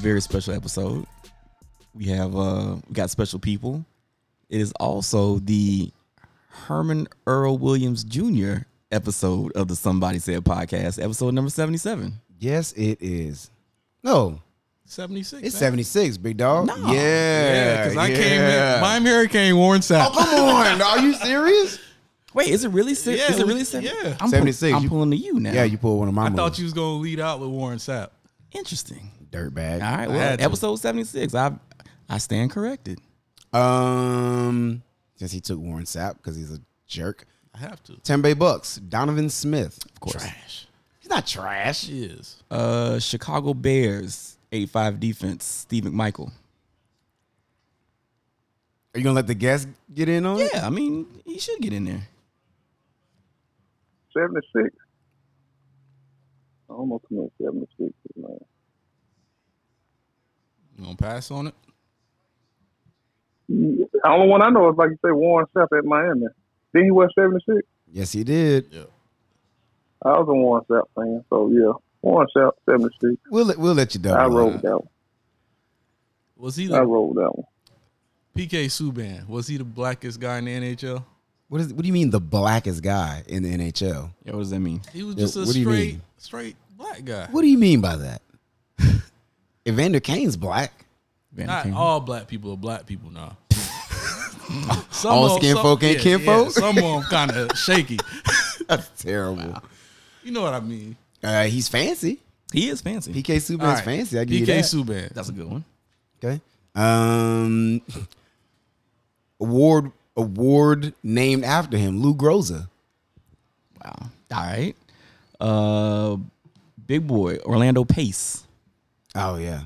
is a very special episode. We have uh we got special people. It is also the Herman Earl Williams Jr. episode of the Somebody Said podcast, episode number 77. Yes, it is. No, 76. it's man. 76, big dog. No. Yeah. Yeah, because I came yeah. in. Miami Hurricane Warren Sapp. Oh, come on. Are you serious? Wait, is it really si- Yeah, is it really seven? yeah. I'm 76. Pull, I'm You- pulling to you now. Yeah, you pulled one of my I moves. thought you was going to lead out with Warren Sapp. interesting. Dirtbag. All right, well, episode 76. I I stand corrected. Um, since he took Warren Sapp because he's a jerk. I have to. Tampa Bay Bucks. Donovan Smith. Of course. Trash. He's not trash. He is. Uh Chicago Bears, 85 defense, Steve McMichael. Are you gonna let the guest get in on it? Yeah, I mean, he should get in there. 76. I almost commit 76, man. You going to pass on it? The only one I know is, like you say, Warren Sapp at Miami. Then he wear 76? Yes, he did. I was a Warren Sapp fan, so yeah. Warren Sapp, 76. We'll let, we'll let you down. I rolled that. that one. Was he I the rolled that one. PK Subban? Was he the blackest guy in the NHL? What is? What do you mean the blackest guy in the NHL? Yeah, what does that mean? He was Yeah, just a what do you straight, straight black guy. What do you mean by that? Evander Kane's black. Vander Not Kane? all black people are black people now. Some All of- skin some- folk ain't yeah, kin yeah, folk? some of them kind of shaky. That's terrible. You know what I mean? Uh, he's fancy. He is fancy. PK Subban's All right. fancy. I give you PK that. Subban. That's a good one. Okay. Um, award award named after him, Lou Groza. Wow. All right. Uh, big boy Orlando Pace, Oh yeah,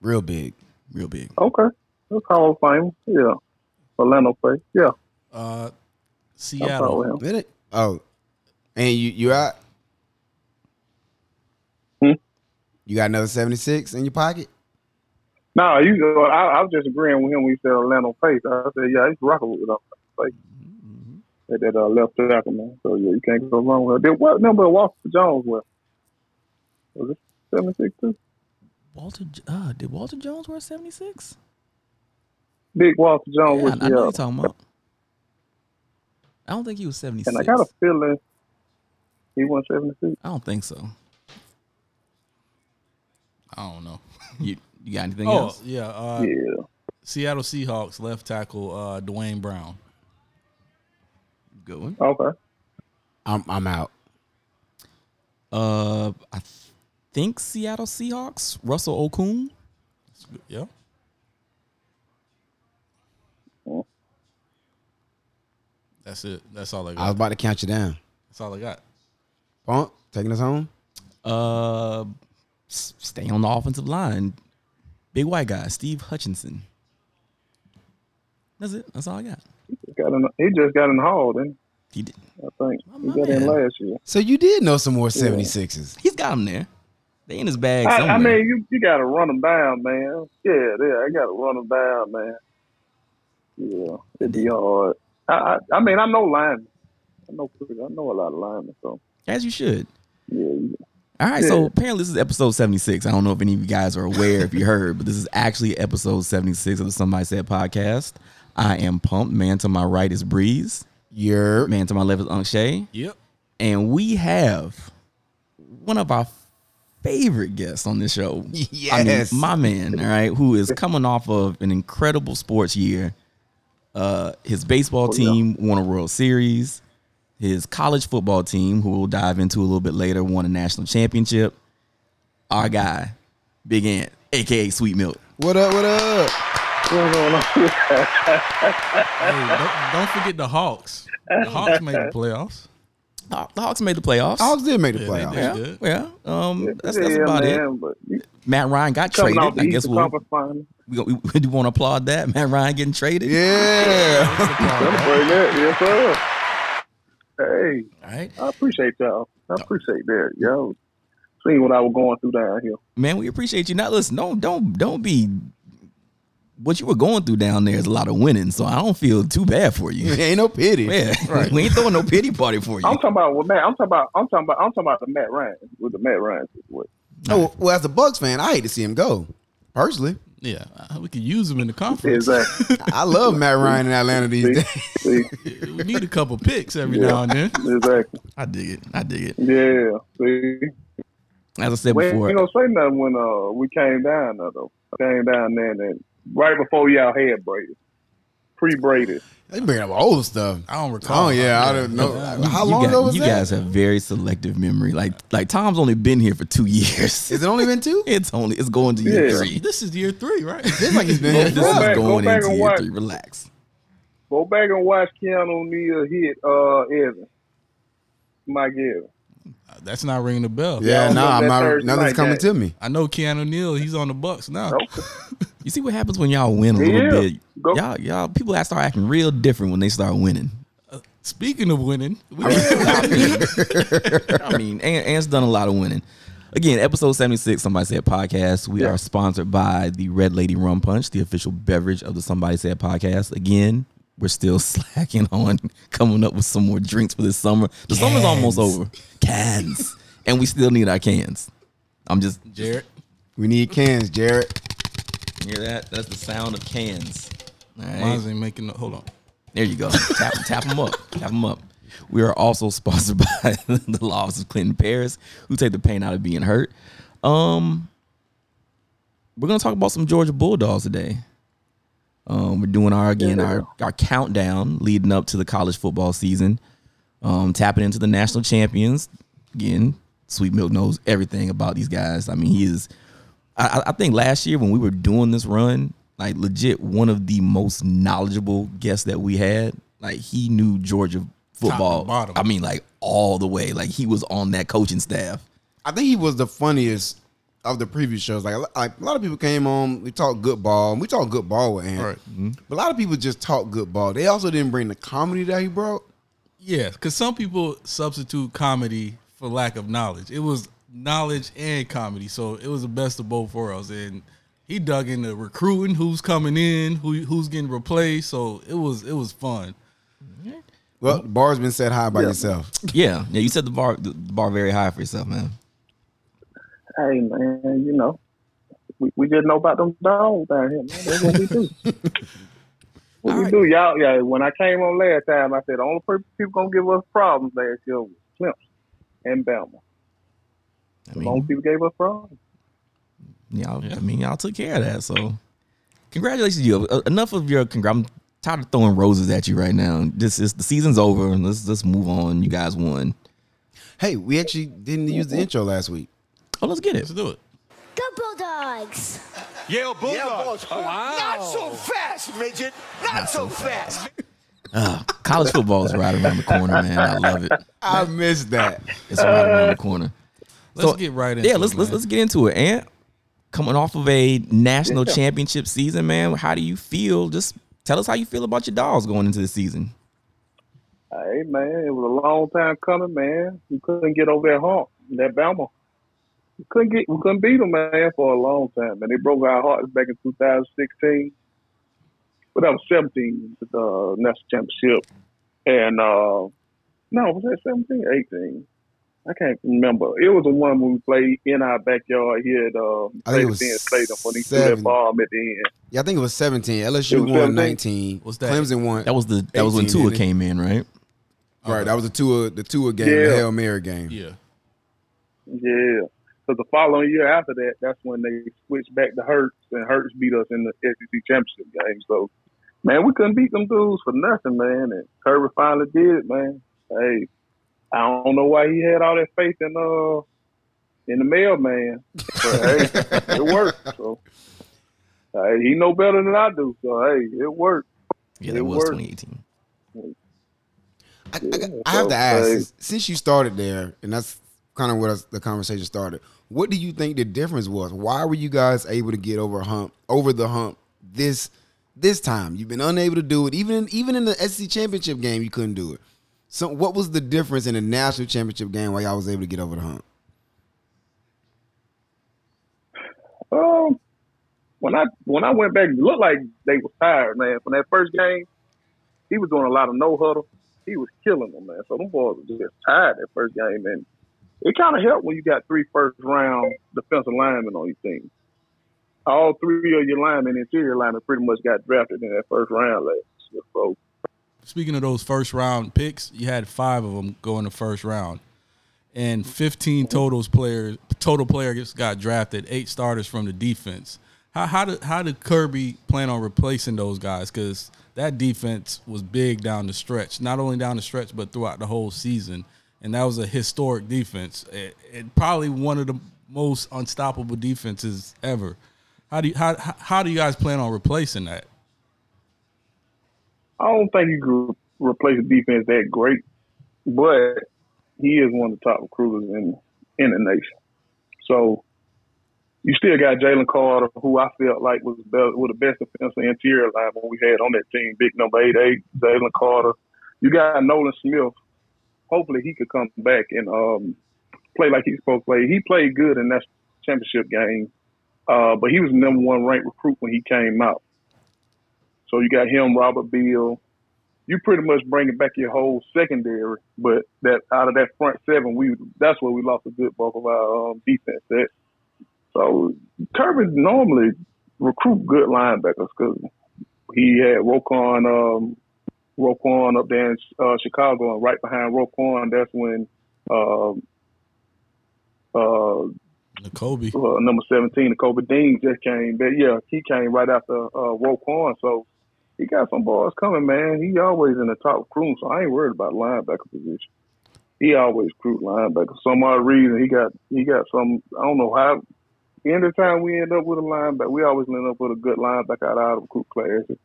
real big. real big. Okay. That's Hall of Fame. Yeah. Orlando play. Yeah. Uh, Seattle. him. Did it? Oh, and you you out? Hmm? You got another seventy six in your pocket? No, you. I, I was just agreeing with him when he said Orlando Pace. I said, yeah, he's rocking with them. Like at that uh, left tackle, man. So yeah, you can't go wrong with it. Then what number Walter Jones was? Was it seventy six too? Walter, uh, did Walter Jones wear 76? Big Walter Jones Yeah, was I know you're talking about. I don't think he was 76. And I got a feeling he won seventy six. I don't think so. I don't know. You, you got anything Oh, else? yeah. Uh, Yeah. Seattle Seahawks left tackle uh, Duane Brown. Good one. Okay. I'm I'm out. Uh, I think Seattle Seahawks, Russell Okung. Yeah. That's it. That's all I got. I was about to count you down. That's all I got. Punk, taking us home. Uh, s- stay on the offensive line. Big white guy, Steve Hutchinson. That's it. That's all I got. Just got in, he just got in the hall, then He did. I think he my got in last year. So you did know some more 76s. He's got him there. They in his bag I, somewhere. I mean, you you got to run them down, man. Yeah, yeah, I got to run them down, man. Yeah, it'd be hard. I, I, I mean, I know linemen. I know, I know a lot of linemen, so As you should. yeah. you- All right, so apparently this is episode 76. I don't know if any of you guys are aware if you heard, but this is actually episode 76 of the Somebody Said podcast. I am pumped. Man to my right is Breeze. You're Man to my left is Unc Shay. Yep. And we have one of our favorite guests on this show. Yes. I mean, my man, all right, who is coming off of an incredible sports year. Uh, his baseball Oh, yeah. team won a World Series. His college football team, who we'll dive into a little bit later, won a national championship. Our guy, Big Ant, aka Sweet Milk. what up? What up? What's going on? Hey, don't, don't forget the Hawks. The Hawks made the playoffs. The Hawks made the playoffs. Hawks did make the Yeah, they playoffs. did. yeah, good. yeah. Um, that's, that's yeah, about it. man, But Matt Ryan got traded. off the I guess we'll, Conference Final. we, we, we do want to applaud that. Matt Ryan getting traded. Yeah. Celebrate that, yes sir. Hey, All right. I appreciate y'all. I appreciate that, yo. Seeing what I was going through down here. man, we appreciate you. Now, listen, don't don't don't be. What you were going through down there is a lot of winning, so I don't feel too bad for you. Ain't no pity. Yeah, we ain't throwing no pity party for you. I'm talking about what Matt. I'm talking about. I'm talking about. I'm talking about the Matt Ryan with the Matt Ryan situation. Oh, well, as a Bucks fan, I hate to see him go. Personally, Yeah, we could use him in the conference. Exactly. I love Matt Ryan in Atlanta these See, days. see, we need a couple picks every Yeah. now and then. exactly. I dig it. I dig it. Yeah. See, As I said we ain't before, gonna say nothing when uh we came down there though. Came down there and then right before y'all had braided, pre braided. They bring up old stuff. I don't recall. Oh yeah, I don't know. Yeah. How you long guys, ago was you that? guys have very selective memory. Like like Tom's only been here for two years. Is it only been two? It's only it's going to year Yeah. three. This is year three, right? It's like he's been here. This Go is back- go going back into year watch. three. Relax. Go back and watch Keanu O'Neill hit uh Evans. Mike Evans. That's not ringing the bell. Yeah, Y'all nah, I'm not, nothing's night coming game. to me. I know Keanu Neal. He's on the Bucks now. Nope. You see what happens when y'all win a little Yeah. bit. Go- Y'all y'all people start acting real different when they start winning. Uh, speaking of winning, we, I mean, Ant, Ant's done a lot of winning. Again, episode 76, Somebody Said podcast. We Yeah. are sponsored by the Red Lady Rum Punch, the official beverage of the Somebody Said podcast. Again, we're still slacking on coming up with some more drinks for this summer. The summer's almost over. Cans. and we still need our cans. I'm just, Jared. We need cans, Jared. Hear that? That's the sound of cans. All right. Mine's ain't making. No, hold on. There you go. tap, tap them up. Tap them up. We are also sponsored by the law office of Clinton Paris, who take the pain out of being hurt. Um, we're gonna talk about some Georgia Bulldogs today. Um, we're doing our again our our countdown leading up to the college football season. Um, tapping into the national champions again. Sweet Milk knows everything about these guys. I mean, he is. I, I- I think last year when we were doing this run, like legit one of the most knowledgeable guests that we had. Like he knew Georgia football. bottom. I mean, like all the way. Like he was on that coaching staff. I think he was the funniest of the previous shows. Like, like a lot of people came on, we talked good ball, and we talked good ball with him. Right. Mm-hmm. But a lot of people just talk good ball. They also didn't bring the comedy that he brought. Yeah, because some people substitute comedy for lack of knowledge. It was knowledge and comedy, so it was the best of both worlds. And he dug into recruiting, who's coming in, who who's getting replaced. So it was it was fun. Well, the bar's been set high by Yeah. yourself. Yeah, yeah. You set the bar the bar very high for yourself, man. Hey man, you know, we, we just know about them dogs down here, man. That's what we do. what All we right. do, y'all. Yeah, when I came on last time, I said the only people gonna give us problems last year was Clemson and Bama. I The only mean, people gave us problems. y'all. Yeah. I mean, y'all took care of that. So, congratulations, to you. Uh, Enough of your. Congr- I'm tired of throwing roses at you right now. This is the season's over. Let's let's move on. You guys won. Hey, we actually didn't use the intro last week. Oh, let's get it. Let's do it. Go Bulldogs! Yale Bulldogs. Wow! Not so fast, midget. Not so fast. College football is right around the corner, man. I love it. I missed that. It's right around the corner. Let's So, get right into Yeah, let's let's let's get into it. And coming off of a national Yeah. championship season, man, how do you feel? Just tell us how you feel about your dogs going into the season. Hey man, it was a long time coming, man. We couldn't get over that hump, that Bama. We couldn't get, we couldn't beat them, man, for a long time. And they broke our hearts back in 2016. But that was 17, the uh, national championship. And uh, no, was that 17, 18? I can't remember. It was the one when we played in our backyard here at uh, I think it was Benz Stadium when he threw that seven. bomb at the end. Yeah, I think it was 17. LSU was won 17? 19. What's that? Clemson won. That was the that was when 18, Tua came in, right? right. That was the Tua, the Tua game, the Yeah. Hail Mary game. Yeah. Yeah. Because the following year after that, that's when they switched back to Hurts, and Hurts beat us in the SEC championship game. So, man, we couldn't beat them dudes for nothing, man. And Kirby finally did it, man. Hey, I don't know why he had all that faith in uh in the mailman, but hey, it worked. So, hey, he know better than I do. So, hey, it worked. Yeah, that It was worked. 2018. I, I, Yeah, I have to ask, hey. since- since you started there, and that's kind of where the conversation started. What do you think the difference was? Why were you guys able to get over hump, over the hump this this time? You've been unable to do it, even even in the SEC championship game, you couldn't do it. So, what was the difference in the national championship game why y'all was able to get over the hump? Um, when I when I went back, it looked like they were tired, man. From that first game, he was doing a lot of no huddle. He was killing them, man. So them boys were just tired that first game, and it kind of helped when you got three first round defensive linemen on your team. all three of your linemen, interior linemen, pretty much got drafted in that first round last year. So Speaking of those first round picks, you had five of them go in the first round, and 15 totals players total players got drafted. Eight starters from the defense. How how did how did Kirby plan on replacing those guys? Because that defense was big down the stretch, not only down the stretch but throughout the whole season, and that was a historic defense. It probably one of the most unstoppable defenses ever. How do you how how do you guys plan on replacing that? I don't think you could replace a defense that great, but he is one of the top recruiters in in the nation. So you still got Jalen Carter, who I felt like was best, was the best defensive interior lineman we had on that team. Big number eight eight, Jalen Carter. You got Nolan Smith. Hopefully he could come back and um, play like he's supposed to play. He played good in that championship game, uh, but he was number one ranked recruit when he came out. So you got him, Robert Beal. You pretty much bringing back your whole secondary, but that out of that front seven, we that's where we lost a good bulk of our um, defense at. So Kirby normally recruit good linebackers because he had Roquan, um, Roquan up there in uh, Chicago, and right behind Roquan, that's when um, uh, Kobe. uh, number 17, the Kobe Dean just came. But yeah, he came right after uh, Roquan. So he got some balls coming, man. He always in the top crew, so I ain't worried about linebacker position. He always crew linebacker. Some odd reason he got he got some. I don't know how. Anytime we end up with a linebacker, we always end up with a good linebacker out of our recruit class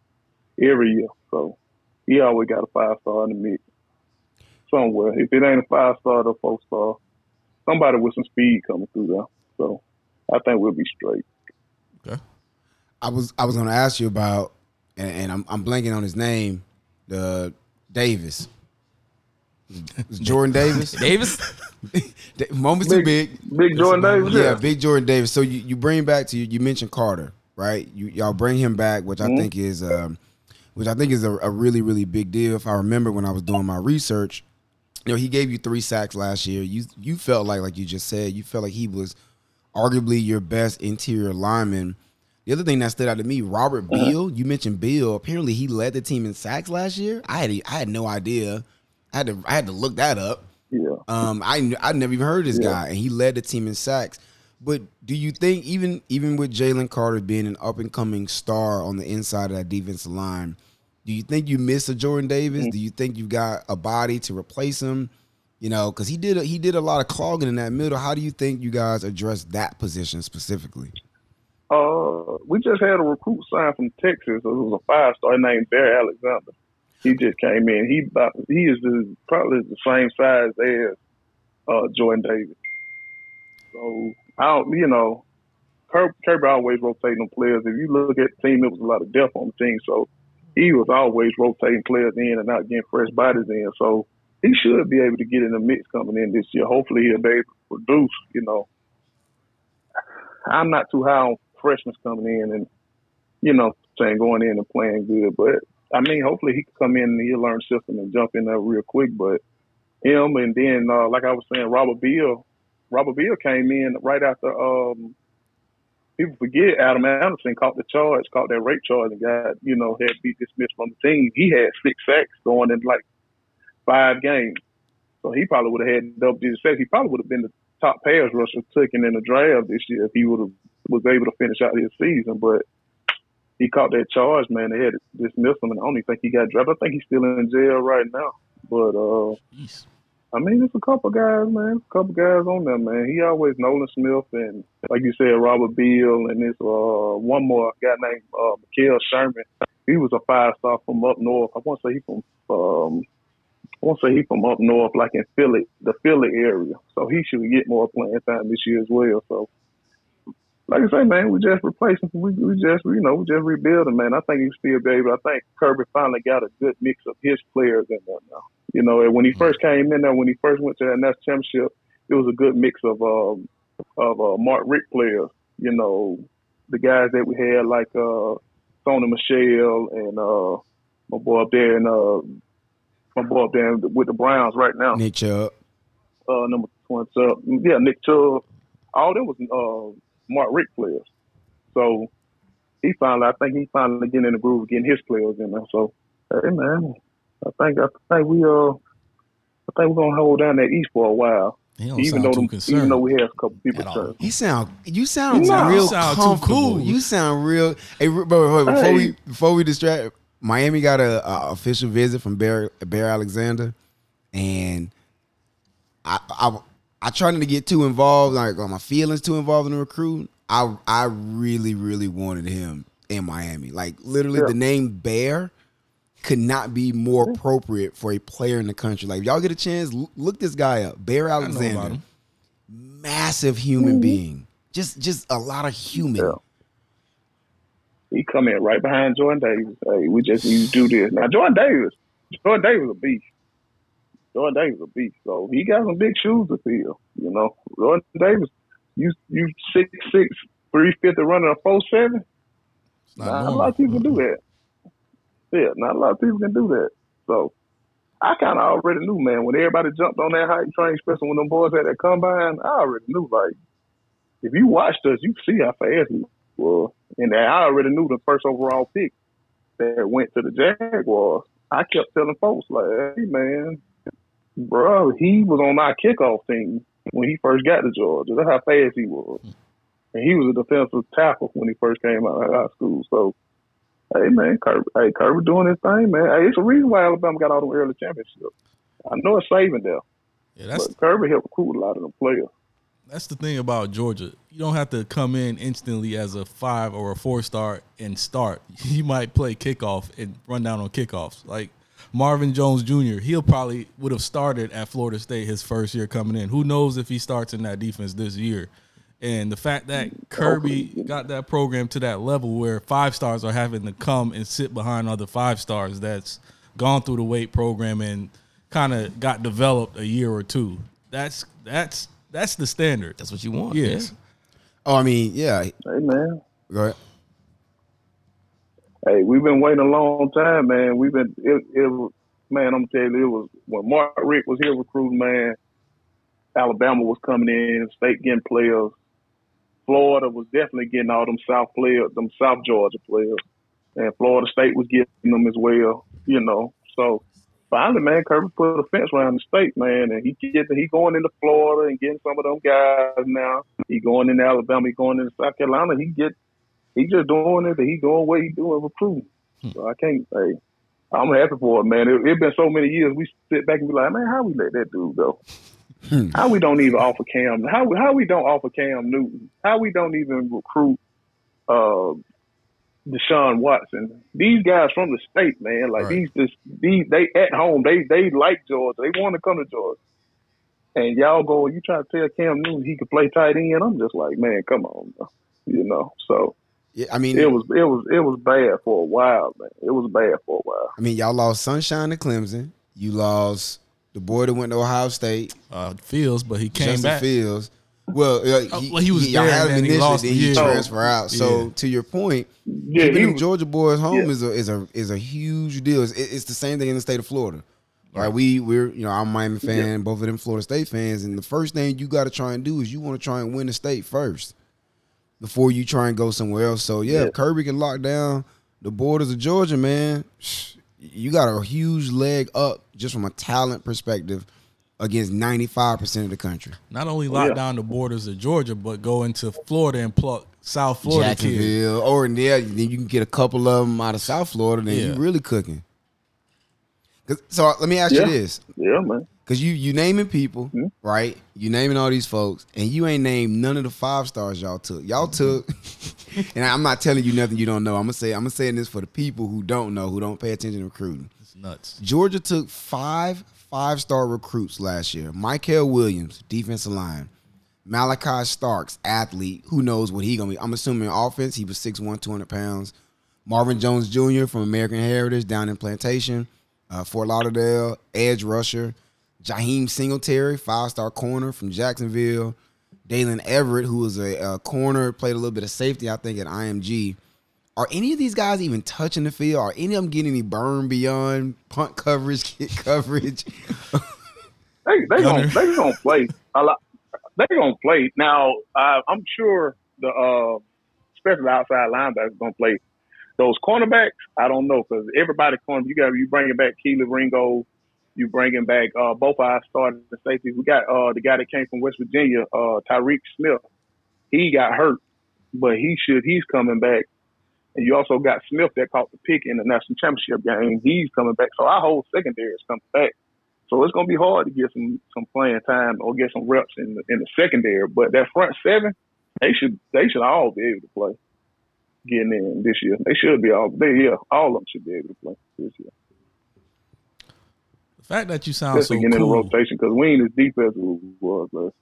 every year. So he always got a five star in the mix somewhere. If it ain't a five star or four star, somebody with some speed coming through there. So I think we'll be straight. Okay. I was I was to ask you about, and, and I'm I'm blanking on his name, the Davis. Jordan Davis. Davis. Da- Moments too big. Big Jordan Davis. Yeah, big Jordan Davis. So you, you bring back to you. You mentioned Carter, right? You y'all bring him back, which I think is um, which I think is a, a really really big deal. If I remember when I was doing my research, you know, he gave you three sacks last year. You you felt like like you just said, you felt like he was arguably your best interior lineman. The other thing that stood out to me, Robert Beal. You mentioned Beal. Apparently, he led the team in sacks last year. I had I had no idea. I had to I had to look that up. Yeah. Um, I I never even heard of this Yeah. guy, and he led the team in sacks. But do you think even even with Jalen Carter being an up and coming star on the inside of that defensive line, do you think you miss a Jordan Davis? Mm. Do you think you've got a body to replace him? You know, because he did a, he did a lot of clogging in that middle. How do you think you guys address that position specifically? Uh, we just had a recruit sign from Texas. It was a five star named Bear Alexander. He just came in. He about, he is the, probably the same size as uh, Jordan Davis. So I don't, you know, Kirby, always rotating players. If you look at the team, it was a lot of depth on the team. So he was always rotating players in and out, getting fresh bodies in. So he should be able to get in the mix coming in this year. Hopefully he'll be able to produce, you know. I'm not too high on freshmen coming in and, you know, saying going in and playing good. But I mean, hopefully he can come in and he'll learn system and jump in there real quick. But him and then, uh, like I was saying, Robert Beal, Robert Beal came in right after. Um, people forget Adam Anderson caught the charge, caught that rape charge, and got you know had be dismissed from the team. He had six sacks going in like five games, so he probably would have had double digit sacks. He probably would have been the top pass rusher taken in the draft this year if he would have was able to finish out his season. But he caught that charge, man. They had to dismiss him, and I don't even think he got drafted. I think he's still in jail right now. But uh, Jeez. I mean, it's a couple guys, man. A couple guys on there, man. He always Nolan Smith and, like you said, Robert Beal and this uh one more guy named uh Mekhail Sherman. He was a five star from up north. I want to say he from um I want to say he from up north, like in Philly, the Philly area. So he should get more playing time this year as well. So, like I say, man, we just replacing. We, we just, you know, we just rebuilding, man. I think he still be able. I think Kirby finally got a good mix of his players in there now. You know, and when he first came in there, when he first went to that national championship, it was a good mix of um, of uh, Mark Richt players. You know, the guys that we had like uh, Sony Michel and uh, my boy up there and uh, my boy up there with the Browns right now, Nick Chubb. uh, number twenty. Uh, yeah, Nick Chubb. All them was uh, Mark Richt players. So he finally, I think he finally getting in the groove, getting his players in there. So hey man, I think I think we uh, I think we're gonna hold down that East for a while. He don't Even sound though, too them, concerned. even though we have a couple people at turn. He sound you sound No, real you sound too comfortable. cool. You sound real. Hey, bro, bro, before Hey. we before we distract, Miami got a, a official visit from Bear Bear Alexander, and I I I tried not to get too involved, like on my feelings too involved in the recruit. I I really really wanted him in Miami. Like literally, Yeah. the name Bear could not be more appropriate for a player in the country. Like if y'all get a chance, look this guy up, Bear I know about Alexander massive human mm-hmm. being. Just just a lot of human. Yeah. He come in right behind Jordan Davis. Hey, we just need to do this. Now Jordan Davis, Jordan Davis a beast. Jordan Davis a beast. So he got some big shoes to fill. You know, Jordan Davis, you you six six three fifty running a four seven. Not Not a lot of people can do that. Yeah, not a lot of people can do that. So I kind of already knew, man. When everybody jumped on that height train, especially when them boys had that combine, I already knew. Like, if you watched us, you see how fast we were. And I already knew the first overall pick that went to the Jaguars. I kept telling folks, like, hey, man, bro, he was on our kickoff team when he first got to Georgia. That's how fast he was. And he was a defensive tackle when he first came out of high school. So, hey, man, Kirby, hey, Kirby doing his thing, man. Hey, it's a reason why Alabama got all them early championships. I know it's saving them, Yeah, that's but Kirby helped recruit a lot of them players. that's the thing about Georgia. You don't have to come in instantly as a five or a four star and start. You might play kickoff and run down on kickoffs. Like Marvin Jones Jr., he'll probably would have started at Florida State his first year coming in. Who knows if he starts in that defense this year? And the fact that Kirby got that program to that level where five stars are having to come and sit behind other five stars that's gone through the weight program and kind of got developed a year or two. That's that's that's the standard. That's what you want. Yes. Oh, I mean, yeah. Hey, man. Go ahead. Hey, we've been waiting a long time, man. We've been it, it man, I'm telling you, it was when Mark Richt was here recruiting, man, Alabama was coming in, state getting players. Florida was definitely getting all them South players, them South Georgia players. And Florida State was getting them as well, you know. So finally, man, Kirby put a fence around the state, man, and he get he going into Florida and getting some of them guys now. He going into Alabama, he going into South Carolina. He get he just doing it. He doing what he doing recruiting. So I can't say. I'm happy for it, man. It, it been so many years. We sit back and be like, man, how we let that dude go? how we don't even offer Cam? How how we don't offer Cam Newton? How we don't even recruit uh, Deshaun Watson? These guys from the state, man. Like Right. these, this, these, they at home. They they like Georgia. They want to come to Georgia. And y'all go, you try to tell Cam Newton he could play tight end. I'm just like, man, come on, you know. So Yeah, I mean, it was it was it was bad for a while, man. It was bad for a while. I mean, y'all lost Sunshine to Clemson. You lost the boy that went to Ohio State, Uh, Fields, but he came Justin back. Fields. Well, uh, Oh, he, well, he was y'all there had and him then he lost then he year. transfer out. So Yeah. to your point, Yeah, keeping them was- Georgia boys home yeah. is a is a is a huge deal. It's, it's the same thing in the state of Florida. Right, we we're you know I'm a Miami fan, both of them Florida State fans, and the first thing you got to try and do is you want to try and win the state first before you try and go somewhere else. So yeah, Yeah. if Kirby can lock down the borders of Georgia, man, you got a huge leg up just from a talent perspective against 95 percent of the country. Not only lock yeah. down the borders of Georgia, but go into Florida and pluck South Florida kids. Jacksonville, or yeah, then you can get a couple of them out of South Florida. Then Yeah. you really cooking. 'Cause- So let me ask Yeah. you this: Yeah, man. Because you you naming people, Hmm? right? You naming all these folks, and you ain't named none of the five stars y'all took. Y'all took, and I'm not telling you nothing you don't know. I'm gonna say I'm gonna say this for the people who don't know, who don't pay attention to recruiting. It's nuts. Georgia took five five star recruits last year. Mykel Williams, defensive line. Malaki Starks, athlete. Who knows what he gonna be? I'm assuming offense. He was 6'1", 200 pounds. Marvin Jones Jr. from American Heritage down in Plantation, uh, Fort Lauderdale, edge rusher. Jaheim Singletary, five star corner from Jacksonville. Daylen Everette, who was a, uh corner, played a little bit of safety, I think, at IMG. Are any of these guys even touching the field? Are any of them getting any burn beyond punt coverage, kick coverage? They they gonna they gonna play a lot. They gonna play now. I, I'm sure the uh, especially outside linebackers, going to play. Those cornerbacks, I don't know because everybody corner. You got you bringing back Kelee Ringo, you bringing back uh, both our starting safeties. We got uh, the guy that came from West Virginia, uh, Tykee Smith. He got hurt, but he should. He's coming back. And you also got Smith that caught the pick in the national championship game. He's coming back. So our whole secondary is coming back. So it's gonna be hard to get some some playing time or get some reps in the in the secondary. But that front seven, they should they should all be able to play. Getting in this year, they should be all. They yeah, all of them should be able to play this year. The fact that you sound Especially so getting in the cool. rotation because we ain't as deep as we was. last-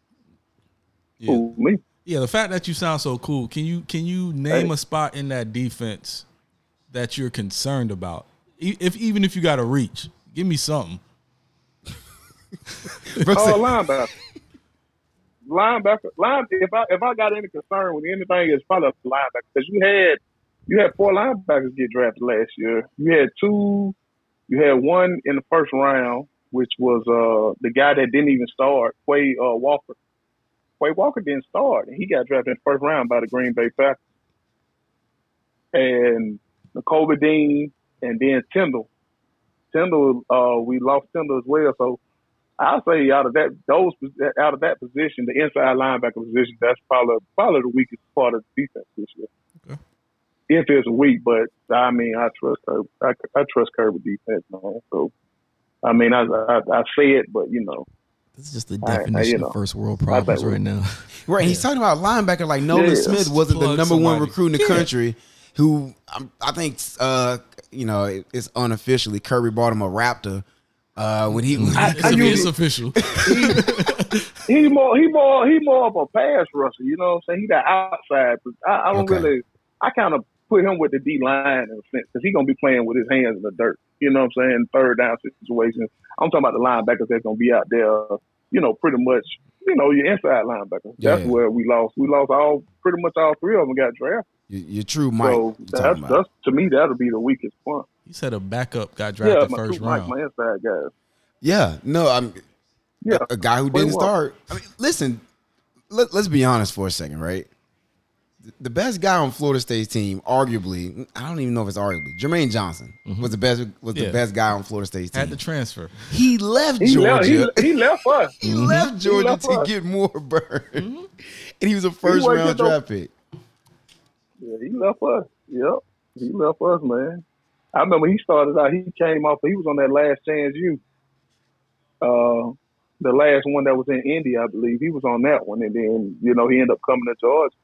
Yeah. Who, me? Yeah, the fact that you sound so cool. Can you can you name Hey. a spot in that defense that you're concerned about? If even if you got to reach, give me something. Oh, linebacker. Linebacker. Line. If I if I got any concern with anything, it's probably the linebacker because you had you had four linebackers get drafted last year. You had two. You had one in the first round, which was uh the guy that didn't even start, Quay uh, Walker. Quay Walker didn't start, and he got drafted in the first round by the Green Bay Packers. And Nakobe Dean, and then Tindall. Tindall, uh, we lost Tindall as well, so I'll say out of that those out of that position, the inside linebacker position, that's probably probably the weakest part of the defense this year. Okay. If it's weak, but I mean, I trust Kirby. I, I trust Kirby defense, man. So, I mean, I, I I say it, but you know, This is just the I- I, definition you know, of first world problems right now. Right. He's talking about linebacker like Nolan Yeah. Smith wasn't the Plug number one recruit in the country. Who um, I think, uh, you know, it's unofficially Kirby bought him a Raptor uh, when he. It's, I it's official. he more he more he more of a pass rusher. You know what I'm saying? He the outside. but I, I don't Okay. really. I kind of put him with the D line in a sense because he's gonna be playing with his hands in the dirt. You know what I'm saying? Third down situations. I'm talking about the linebackers that's gonna be out there. You know, pretty much. You know, your inside linebackers. That's Yeah. where we lost. We lost all pretty much all three of them got drafted. your, your true Mike. so you're that's, talking that's to me that'll be the weakest point. He said a backup got Yeah, drafted my first two Mike, round. my inside guys. Yeah, no, I'm Yeah, a guy who didn't start. I mean, listen, let, let's be honest for a second, right? The best guy on Florida State's team, arguably, I don't even know if it's arguably, Jermaine Johnson mm-hmm. was the best was the best guy on Florida State's team. Had to transfer. he left he left. Georgia. He, he left us. He left Georgia left to us. get more burn, mm-hmm. and he was a first round draft pick. Yeah, he left us. Yep, he left us, man. I remember he started out. He came off. He was on that last chance you. Uh, the last one that was in India, I believe. He was on that one, and then you know he ended up coming to Georgia.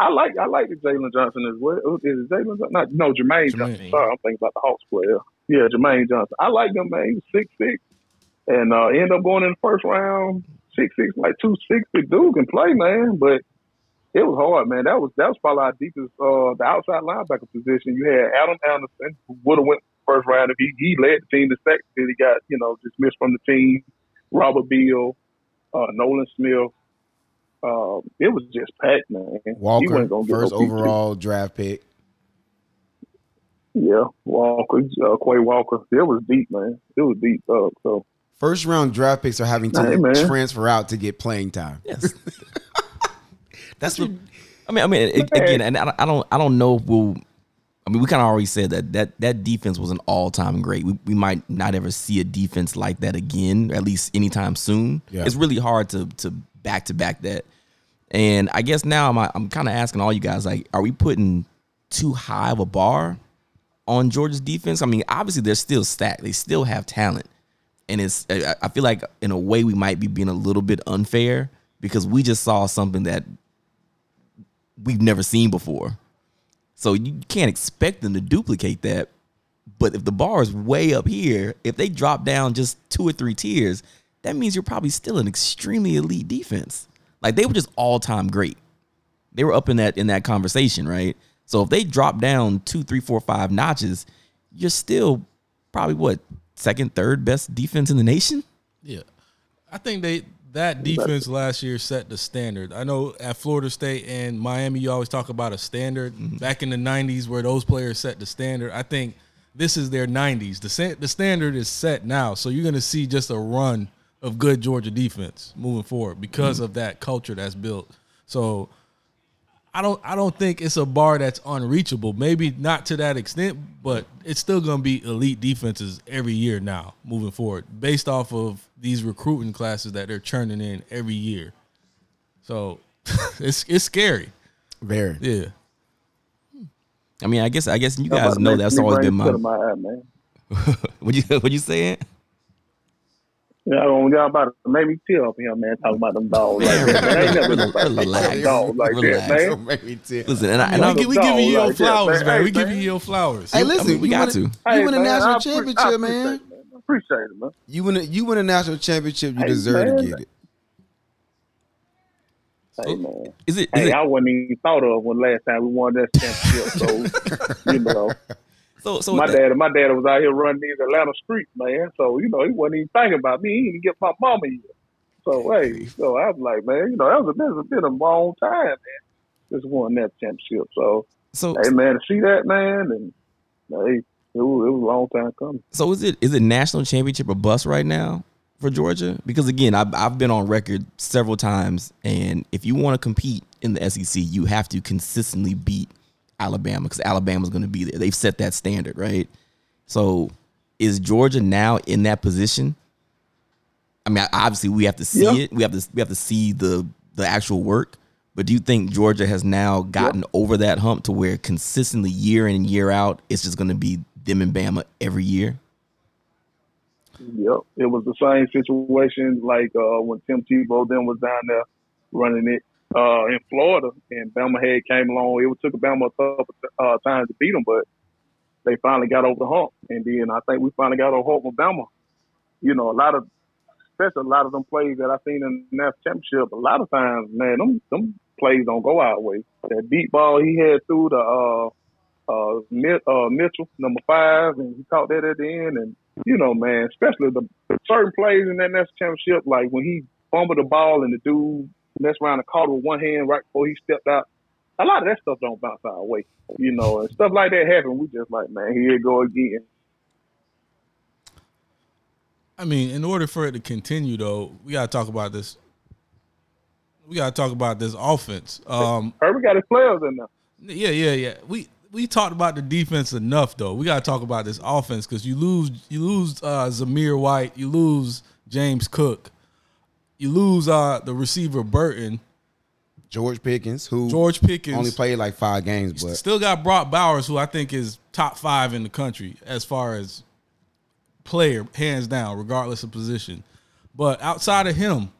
I like I like the Jalen Johnson as well. Is it Jalen Not no Jermaine, Jermaine. Johnson. Sorry, I'm thinking about the Hawks player. Yeah, Jermaine Johnson. I like him, man. He was six six, and uh, ended up going in the first round. Six six, like two sixty. Dude can play, man, but it was hard, man. That was that was probably our deepest, uh, the outside linebacker position. You had Adam Anderson, who would have went first round if he he led the team to second. Then he got you know dismissed from the team. Robert Beal, uh, Nolan Smith. Uh, it was just packed, man. He Walker, wasn't gonna first no PG. overall draft pick. Yeah, Walker, uh, Quay Walker. It was deep, man. It was deep. Uh, so First round draft picks are having to Hey, transfer out to get playing time. Yes. That's what. I mean, I mean, it, again, and I don't- I don't, know if we'll. I mean, we kind of already said that that that defense was an all time great. We, we might not ever see a defense like that again, at least anytime soon. Yeah. It's really hard to to back to back that. And I guess now I'm I'm kind of asking all you guys like, are we putting too high of a bar on Georgia's defense? I mean, obviously they're still stacked. They still have talent, and it's I I feel like in a way we might be being a little bit unfair because we just saw something that we've never seen before. So you can't expect them to duplicate that. But if the bar is way up here, if they drop down just two or three tiers, that means you're probably still an extremely elite defense. Like they were just all time great. They were up in that in that conversation, right? So if they drop down two, three, four, five notches, you're still probably what second, third best defense in the nation. Yeah, I think they that defense last year set the standard. I know at Florida State and Miami, you always talk about a standard. Mm-hmm. Back in the '90s, where those players set the standard, I think this is their '90s. The the standard is set now, so you're going to see just a run of good Georgia defense moving forward because mm-hmm. of that culture that's built. So I don't I don't think it's a bar that's unreachable. Maybe not to that extent, but it's still going to be elite defenses every year now moving forward, based off of these recruiting classes that they're churning in every year. So it's it's scary. Very. Yeah. I mean, I guess I guess you guys know that's always been my. my eye, man. what you what you saying? Yeah, y'all about to make me tear up here, man, talking about them dogs like that. Man, I ain't never been about Relax. dogs like Relax. that, man. Don't make me tell- Listen, and, I, and we, I'm, we giving you your like that, flowers, man. man. We giving you your flowers. Hey, listen, mean, we got win a- to. You Hey, win a national I championship, I man. appreciate it, I Appreciate it, man. You win a you win a national championship. You Hey, deserve to man. get it. Hey, man. is it? Is Hey, it I wasn't even thought of when last time we won that championship. So, you know, so so my that- dad, my dad was out here running these Atlanta streets, man. So, you know, he wasn't even thinking about me. He didn't get my mama here. So, hey, so I was like, man, you know, that was a, that was been a long time, man. Just won that championship. So, so hey, man, to see that, man, and hey, it was, it was a long time coming. So is it is it national championship or bust right now for Georgia? Because again, I've I've been on record several times, and if you want to compete in the SEC, you have to consistently beat Alabama because Alabama's going to be there. They've set that standard, right? So is Georgia now in that position? I mean, obviously we have to see Yeah. it. We have to we have to see the the actual work. But do you think Georgia has now gotten over that hump to where consistently year in and year out, it's just going to be them and Bama every year? Yep, it was the same situation like uh, when Tim Tebow then was down there running it uh, in Florida, and Bama had came along. It took Bama a couple of uh, times to beat them, but they finally got over the hump, and then I think we finally got over hump with Bama. You know, a lot of, especially a lot of them plays that I've seen in the national championship. A lot of times, man, them them plays don't go our way. That deep ball he had through the uh, uh, uh, Mitchell, number five, and he caught that at the end. And, you know, man, especially the certain plays in that national championship, like when he fumbled the ball and the dude messed around and caught with one hand right before he stepped out. A lot of that stuff don't bounce our way, you know, and stuff like that happen. We just like, man, here you go again. I mean, in order for it to continue, though, we got to talk about this. We got to talk about this offense. Um, Herbert got his players in there. yeah, yeah, yeah. We we talked about the defense enough, though. We got to talk about this offense because you lose you lose uh, Zamir White, you lose James Cook, you lose uh, the receiver Burton, George Pickens, who George Pickens. only played like five games, but Still got Brock Bowers, who I think is top five in the country as far as player, hands down, regardless of position. But outside of him,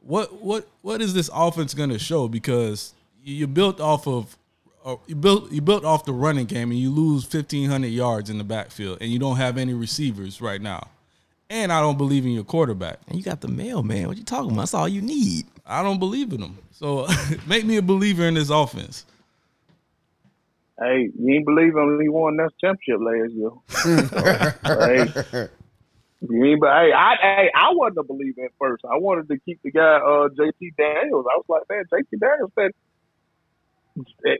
what what what is this offense going to show? Because you built off of uh, you built you built off the running game, and you lose fifteen hundred yards in the backfield, and you don't have any receivers right now. And I don't believe in your quarterback. And you got the mailman. What you talking about? That's all you need. I don't believe in him. So make me a believer in this offense. Hey, you ain't believe him. He won that championship last year. So, hey, you ain't, but hey, I, hey, I wasn't a believer at first. I wanted to keep the guy, uh, JT Daniels. I was like, man, JT Daniels, man,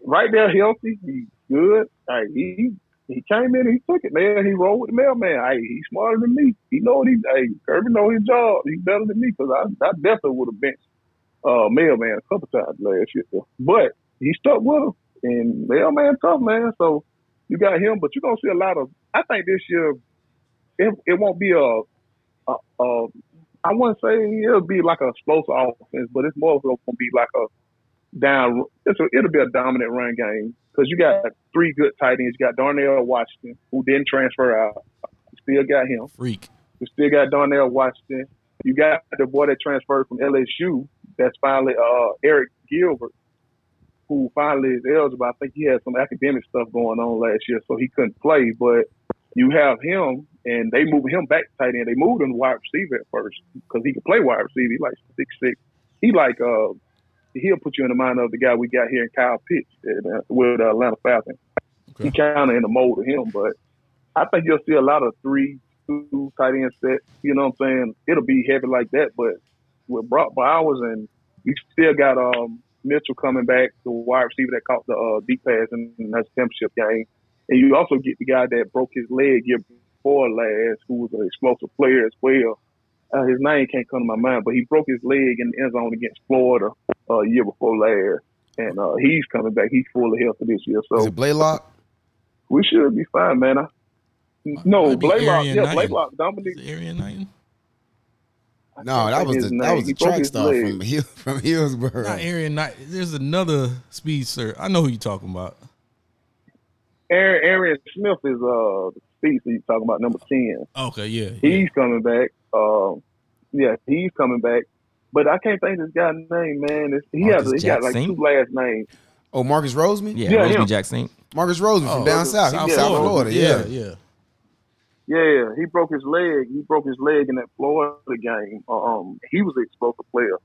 right there, healthy, he's good. Hey, he he came in, he took it, man. He rolled with the mailman. Hey, he's smarter than me. He know what he. Hey, Kirby know his job. He's better than me because I, I definitely would have benched uh, mailman a couple times last year. But he stuck with him, and mailman tough man. So you got him, but you're gonna see a lot of. I think this year it it won't be a, a, a I wouldn't say it'll be like a explosive offense, but it's more so gonna be like a down. It's a, it'll be a dominant run game because you got three good tight ends. You got Darnell Washington, who didn't transfer out. You still got him. Freak. You still got Darnell Washington. You got the boy that transferred from LSU. That's finally uh, Arik Gilbert, who finally is eligible. I think he had some academic stuff going on last year, so he couldn't play. But you have him, and they moved him back to tight end. They moved him to wide receiver at first because he could play wide receiver. He like six six. He like uh, he'll put you in the mind of the guy we got here in Kyle Pitts uh, with uh, Atlanta Falcons. He kind of in the mold of him, but I think you'll see a lot of three, two tight end sets. You know what I'm saying? It'll be heavy like that, but with Brock Bowers and you still got um Mitchell coming back, the wide receiver that caught the uh, deep pass in, in that championship game, and you also get the guy that broke his leg year before last, who was an explosive player as well. Uh, his name can't come to my mind, but he broke his leg in the end zone against Florida uh, year before last. and uh, he's coming back. He's full of health this year, So Is so it Blaylock? we should be fine, man. I, no, Blaylock, yeah, Blaylock, Dominic. Arian Knighton? No, that was the that was the track star leg. from Hill, from Hillsborough. Not Arian Knighton. There's another speedster. I know who you're talking about. Aaron, Aaron Smith is uh the speed he's talking about number ten. Okay, yeah. yeah. He's coming back. Um, yeah, he's coming back. But I can't think of this guy's name, man. It's, he Marcus has he got like Jackson? two last names. Oh, Marcus Rosemy. Yeah, Yeah, Rosemary him. Jackson. Marcus Rosemy from Oh, down south. He South from South Florida. Yeah. yeah. Yeah, he broke his leg. He broke his leg in that Florida game. Um, he was an explosive player.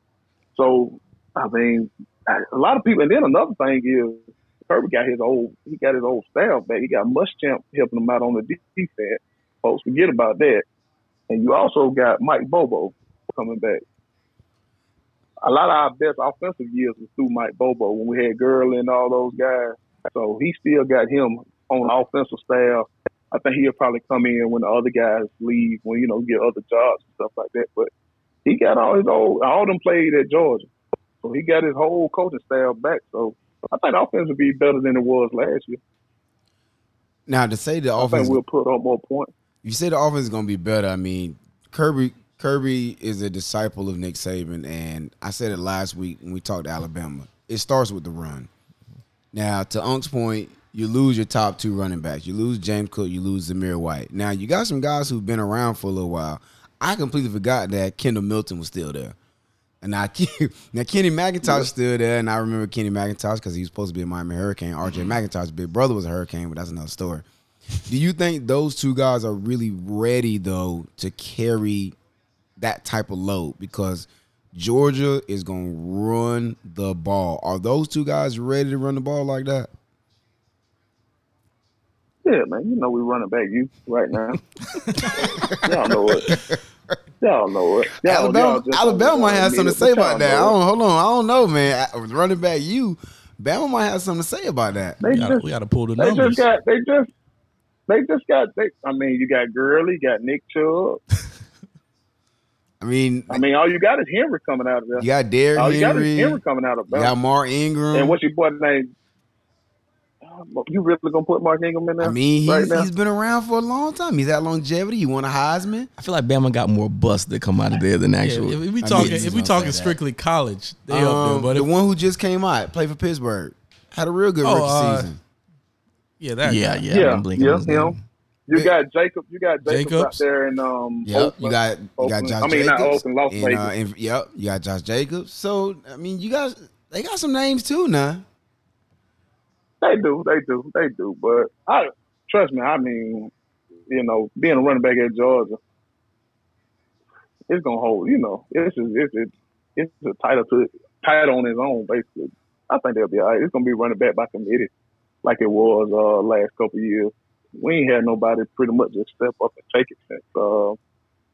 So, I mean, I- a lot of people. And then another thing is, Kirby got his old. He got his old staff back. He got Muschamp helping him out on the defense. Folks forget about that. And you also got Mike Bobo coming back. A lot of our best offensive years was through Mike Bobo when we had Gurley and all those guys. So he still got him on the offensive staff. I think he'll probably come in when the other guys leave, when you know get other jobs and stuff like that. But he got all his old, all them played at Georgia, so he got his whole coaching staff back. So I think the offense will be better than it was last year. Now to say the I offense, think we'll put up more points. you say the offense is going to be better. I mean, Kirby Kirby is a disciple of Nick Saban, and I said it last week when we talked to Alabama. It starts with the run. Now, to Unk's point, you lose your top two running backs. You lose James Cook. You lose Zamir White. Now, you got some guys who've been around for a little while. I completely forgot that Kendall Milton was still there. And now, now Kenny McIntosh is still there, and I remember Kenny McIntosh because he was supposed to be a Miami Hurricane. RJ mm-hmm. McIntosh's big brother was a Hurricane, but that's another story. Do you think those two guys are really ready though to carry that type of load? Because Georgia is going to run the ball. Are those two guys ready to run the ball like that? Yeah, man, you know we running back you right now. y'all know it. Y'all know it. Y'all, Alabama, y'all Alabama don't might have something to say about that. I don't hold on. I don't know, man. I- Running back, you, Bama might have something to say about that. They We gotta, just we gotta pull the They numbers. just got. They just. They just got. They. I mean, you got Gurley, you got Nick Chubb. I mean, I mean, all you got is Henry coming out of there. you got Derrick all you got is Henry, Henry coming out of there. You got there. Mark Ingram. And what's your boy name? Uh, You really gonna put Mark Ingram in there? I mean, he's, right he's been around for a long time. He's had longevity. He won a Heisman. I feel like Bama got more busts that come out of there than Yeah, actual. if, if we I talking, if we talking say that. strictly college, they up Um, there. But the if, one who just came out, played for Pittsburgh, had a real good Oh, rookie uh, season. yeah, that yeah, guy. yeah, Yeah, I'm blinking yeah, on his him. You got Jacob. You got Jacobs. out there in um. Yep, you got you got Josh I mean, not Jacobs. Oakland, Las and, uh, and- yep, you got Josh Jacobs. So I mean, you guys they got some names too now. They do, they do, they do. But I trust me. I mean, you know, being a running back at Georgia, it's gonna hold. You know, it's just, it's it's it's a title to title on its own. Basically, I think they'll be all right. It's gonna be running back by committee, like it was uh last couple of years. We ain't had nobody pretty much just step up and take it since uh,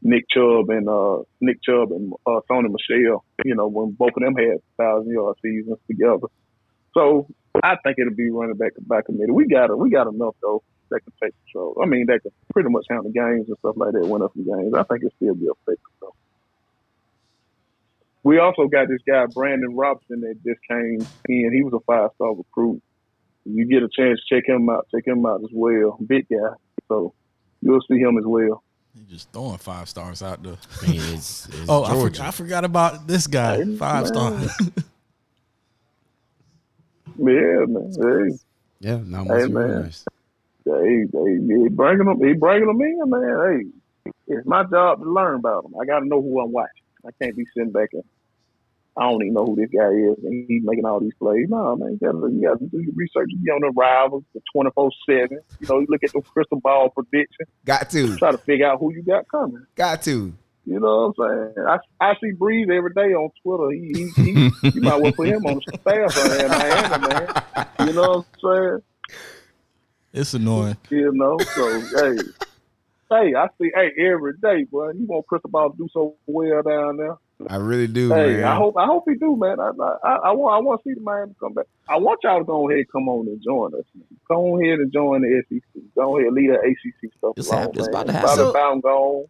Nick Chubb and uh, Nick Chubb and uh, Sony Michel. You know, when both of them had thousand yard seasons together. So I think it'll be running back by committee. We got it. We got enough though that can take control. I mean, that can pretty much handle games and stuff like that. Win up some games. I think it'll still be effective though. We also got this guy Branson Robinson that just came in. He was a five star recruit. You get a chance check him out. Check him out as well. Big guy. So you'll see him as well. He just throwing five stars out there. I mean, it's, it's Oh, I, Georgia. for, I forgot about this guy. Hey, Five star. man. Yeah, man. Hey. yeah, not Hey, much man. nice. They, they, he bringing them, he bringing them in, man. Hey, it's my job to learn about them. I got to know who I'm watching. I can't be sitting back and I don't even know who this guy is, and he's making all these plays. No, man, you got to, you got to do your research. You be on the rivals, the twenty four seven. You know, you look at the crystal ball prediction, Got to, try to figure out who you got coming. got to. You know what I'm saying? I, I see Breeze every day on Twitter. He, he, he you might well put him on the staff on there in Miami, man. You know what I'm saying? It's annoying. You know, so hey, hey, I see, hey, every day, boy. You want Crystal Ball to do so well down there? I really do, hey, man. I hope, I hope he do, man. I, I, I want, I want to see the Miami come back. I want y'all to go ahead, and come on and join us. Man. Go ahead and join the SEC. Go ahead, and lead the ACC stuff. It's along, hap- it's about to It's happen. about to bound gone.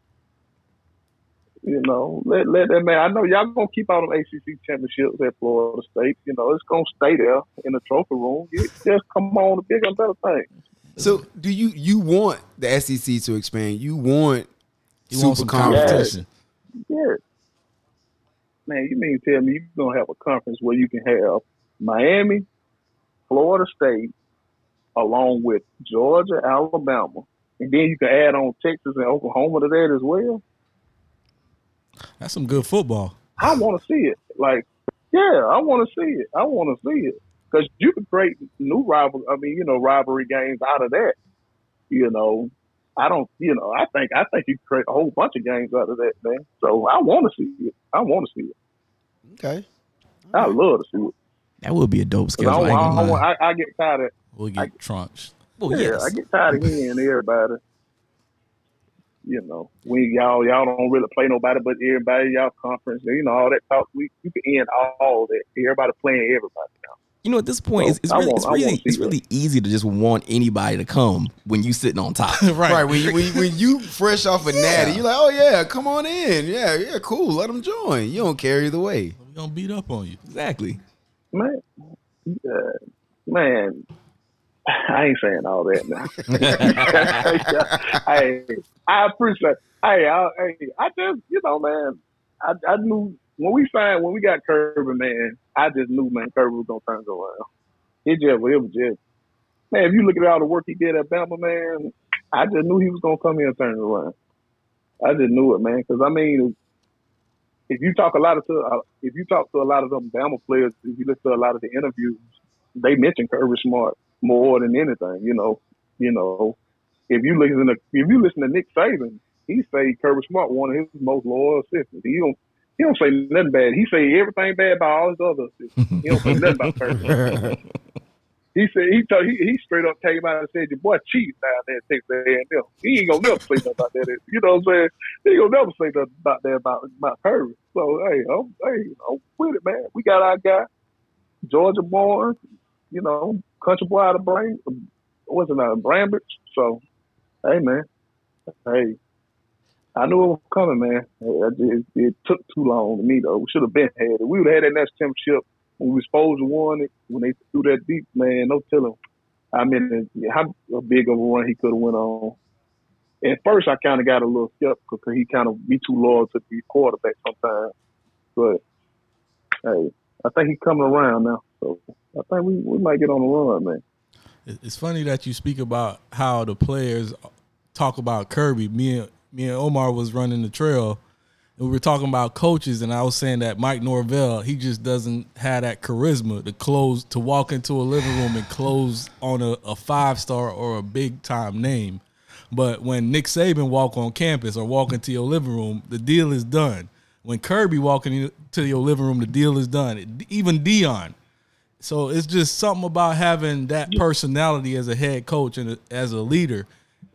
You know, let let that man. I know y'all gonna keep all them ACC championships at Florida State. You know, it's gonna stay there in the trophy room. You just come on to bigger and better things. So, do you you want the SEC to expand? You want You want some super conference? competition. Man, you mean to tell me you're gonna have a conference where you can have Miami, Florida State, along with Georgia, Alabama, and then you can add on Texas and Oklahoma to that as well. That's some good football. I want to see it. Like, yeah, I want to see it. I want to see it because you can create new rival. I mean, you know, rivalry games out of that. You know, I don't. You know, I think I think you create a whole bunch of games out of that, man. So I want to see it. I want to see it. Okay. I love to see it. That would be a dope schedule. I, I I, I, want- I, I get tired of. We'll get trunched. Oh, Yeah, yes. I get tired of hearing everybody. You know, we y'all y'all don't really play nobody but everybody y'all conference. You know all that talk. We you can end all that. Everybody playing everybody now. You know, at this point, So, it's, it's really, it's really, it's really easy to just want anybody to come when you sitting on top. right. Right. When you, when, when you fresh off a natty, you're like, oh yeah, come on in. Yeah, yeah, cool. Let them join. You don't care either way. We're gonna beat up on you. exactly. Man, uh, man, I ain't saying all that now. hey, I appreciate. Hey, I, hey, I just you know, man, I, I knew when we signed when we got Kirby, man. I just knew, man, Kirby was gonna turn it around. It just, it was just, man. If you look at all the work he did at Bama, man, I just knew he was gonna come here and turn around. I just knew it, man. Because I mean, if you talk a lot of to, uh, if you talk to a lot of them Bama players, if you listen to a lot of the interviews, they mention Kirby Smart more than anything. You know, you know, if you listen to if you listen to Nick Saban, he say Kirby Smart one of his most loyal assistants. He don't he don't say nothing bad. He say everything bad about all his other. He don't say nothing about Kirby. He said he told, he he straight up came out and said your boy cheated down there in Texas A&M. He ain't gonna never say nothing about that. You know what I'm saying? He ain't gonna never say nothing about that about about Kirby. So hey, I'm hey, I'm with it, man. We got our guy, Georgia born, you know, country boy out of Brain, what's it now, Bainbridge. So hey, man, hey. I knew it was coming, man. It, it, it took too long to me, though. We should have been had it. We would have had that next championship when we supposed to won it, when they threw that deep, man, no telling I mean, mm-hmm. how big of a run he could have went on. At first, I kind of got a little skeptical because he kind of be too loyal to the quarterback sometimes. But hey, I think he's coming around now, so I think we, we might get on the run, man. It's funny that you speak about how the players talk about Kirby. Me and me and Omar was running the trail, and we were talking about coaches, and I was saying that Mike Norvell he just doesn't have that charisma to close to walk into a living room and close on a, a five star or a big time name. But when Nick Saban walk on campus or walk into your living room, the deal is done. When Kirby walking into your living room, the deal is done. Even Deion. So it's just something about having that personality as a head coach and as a leader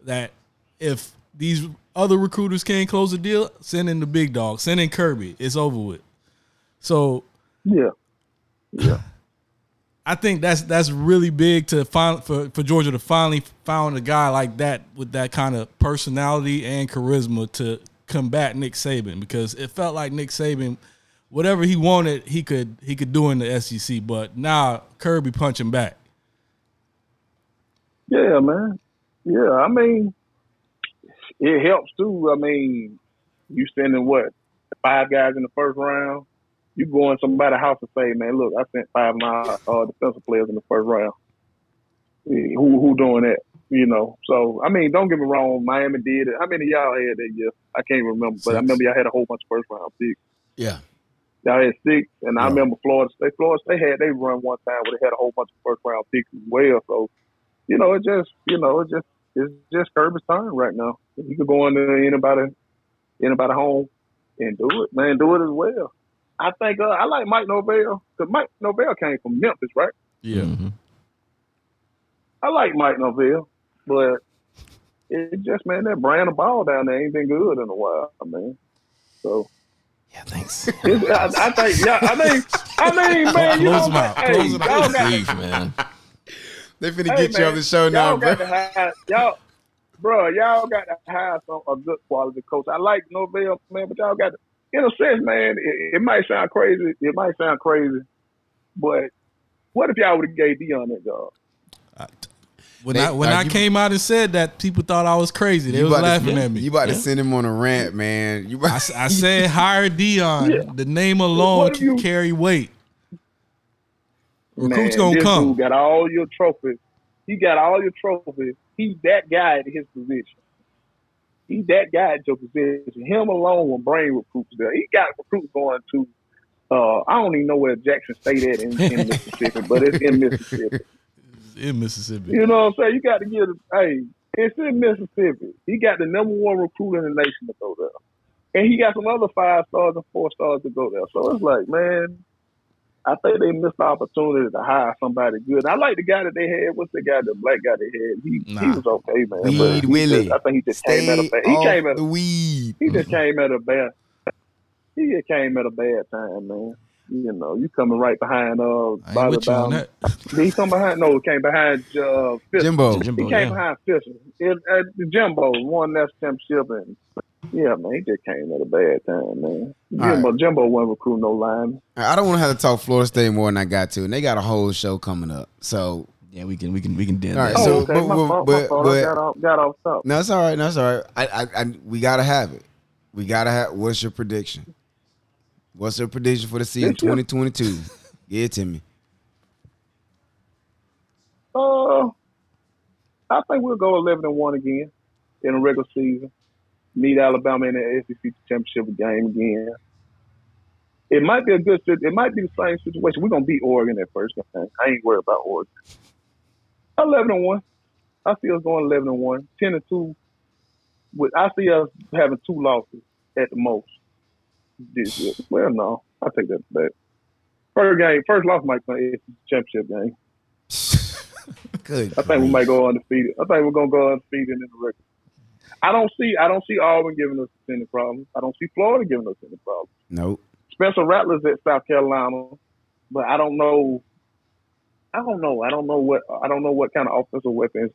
that if these other recruiters can't close the deal, send in the big dog, send in Kirby. It's over with. So Yeah, I think that's that's really big to find for, for Georgia to finally found a guy like that with that kind of personality and charisma to combat Nick Saban because it felt like Nick Saban, whatever he wanted, he could he could do in the SEC, but now Kirby punching back. Yeah, man. Yeah, I mean, it helps too. I mean, you sending what five guys in the first round. You go in somebody's house and say, "Man, look, I sent five of my uh, defensive players in the first round." Yeah, Who who doing that? You know. So I mean, don't get me wrong. Miami did it. How many of y'all had that year? I can't remember, but I remember y'all had a whole bunch of first round picks. Yeah. Y'all had six, and I remember Florida State. Florida State had they run one time where they had a whole bunch of first round picks as well. So, you know, it just you know, it just it's just Kirby's turn right now. He could go into anybody anybody home and do it, man. Do it as well. I think uh, I like Mike Norvell because Mike Norvell came from Memphis, right? Yeah. Mhm. I like Mike Norvell, but it just man that brand of ball down there ain't been good in a while, man. So Yeah, thanks. I, I think yeah, I mean, I mean, man, you Close know, them out. hey, Close them y'all got Grief, man. They finna Hey, get you man, off the show now, y'all bro. got to have y'all. Bro, y'all got to hire some a good quality coach. I like Norvell, man, but y'all got to, in a sense, man. It, it might sound crazy. It might sound crazy, but what if y'all would have gave Deion that job? When They- I when I you- came out and said that, people thought I was crazy. They was laughing to, at me. You about to send him on a rant, man. You I, about, s- I said hire Deion. Yeah. The name alone can you- carry weight. Recruits Man, gonna this come. Dude got all your trophies. He got all your trophies. He's that guy at his position. He's that guy at your position. Him alone will bring recruits there. He got recruits going to. Uh, I don't even know where Jackson State at in, in Mississippi, but it's in Mississippi. in Mississippi. You know what I'm saying? You got to give. Hey, it's in Mississippi. He got the number one recruit in the nation to go there, and he got some other five stars and four stars to go there. So it's like, man, I think they missed the opportunity to hire somebody good. I like the guy that they had. What's the guy? The black guy they had. He, he was okay, man. but Weed Willie. just- I think he just came at a bad. He came at. the weed. He just came at a bad. He just came at a bad time, man. You know, you coming right behind uh I ain't Bobby with you Bowden. he come behind? No, he came behind uh, Fisher. Jimbo. Jimbo, He came yeah. behind Fisher. It, uh, Jimbo won that championship, and yeah, man, he just came at a bad time, man. All Jimbo, Jimbo wasn't recruiting no line. I don't want to have to talk Florida State more than I got to, and they got a whole show coming up. So Yeah, we can we can we can dead All right, that. Oh, so- okay, but- my but- fault, my fault. but- got off, got off top. no, it's all right. No, it's all right. I, I, I, we gotta have it. We gotta have. What's your prediction? What's your prediction for the season 2022? Give it to me. Uh, I think we'll go eleven and one again in the regular season. Meet Alabama in the SEC championship game again. It might be a good. It might be the same situation. We're gonna beat Oregon that first game. I ain't worried about Oregon. Eleven and one. I see us going eleven and one. Ten and two. With I see us having two losses at the most this year. Well, no, I take that back. First game, first loss might be SEC championship game. Good. I think we might go undefeated. I think we're gonna go undefeated in the record. I don't see I don't see Auburn giving us any problems. I don't see Florida giving us any problems. Nope. Spencer Rattler's at South Carolina, but I don't know. I don't know. I don't know what I don't know what kind of offensive weapons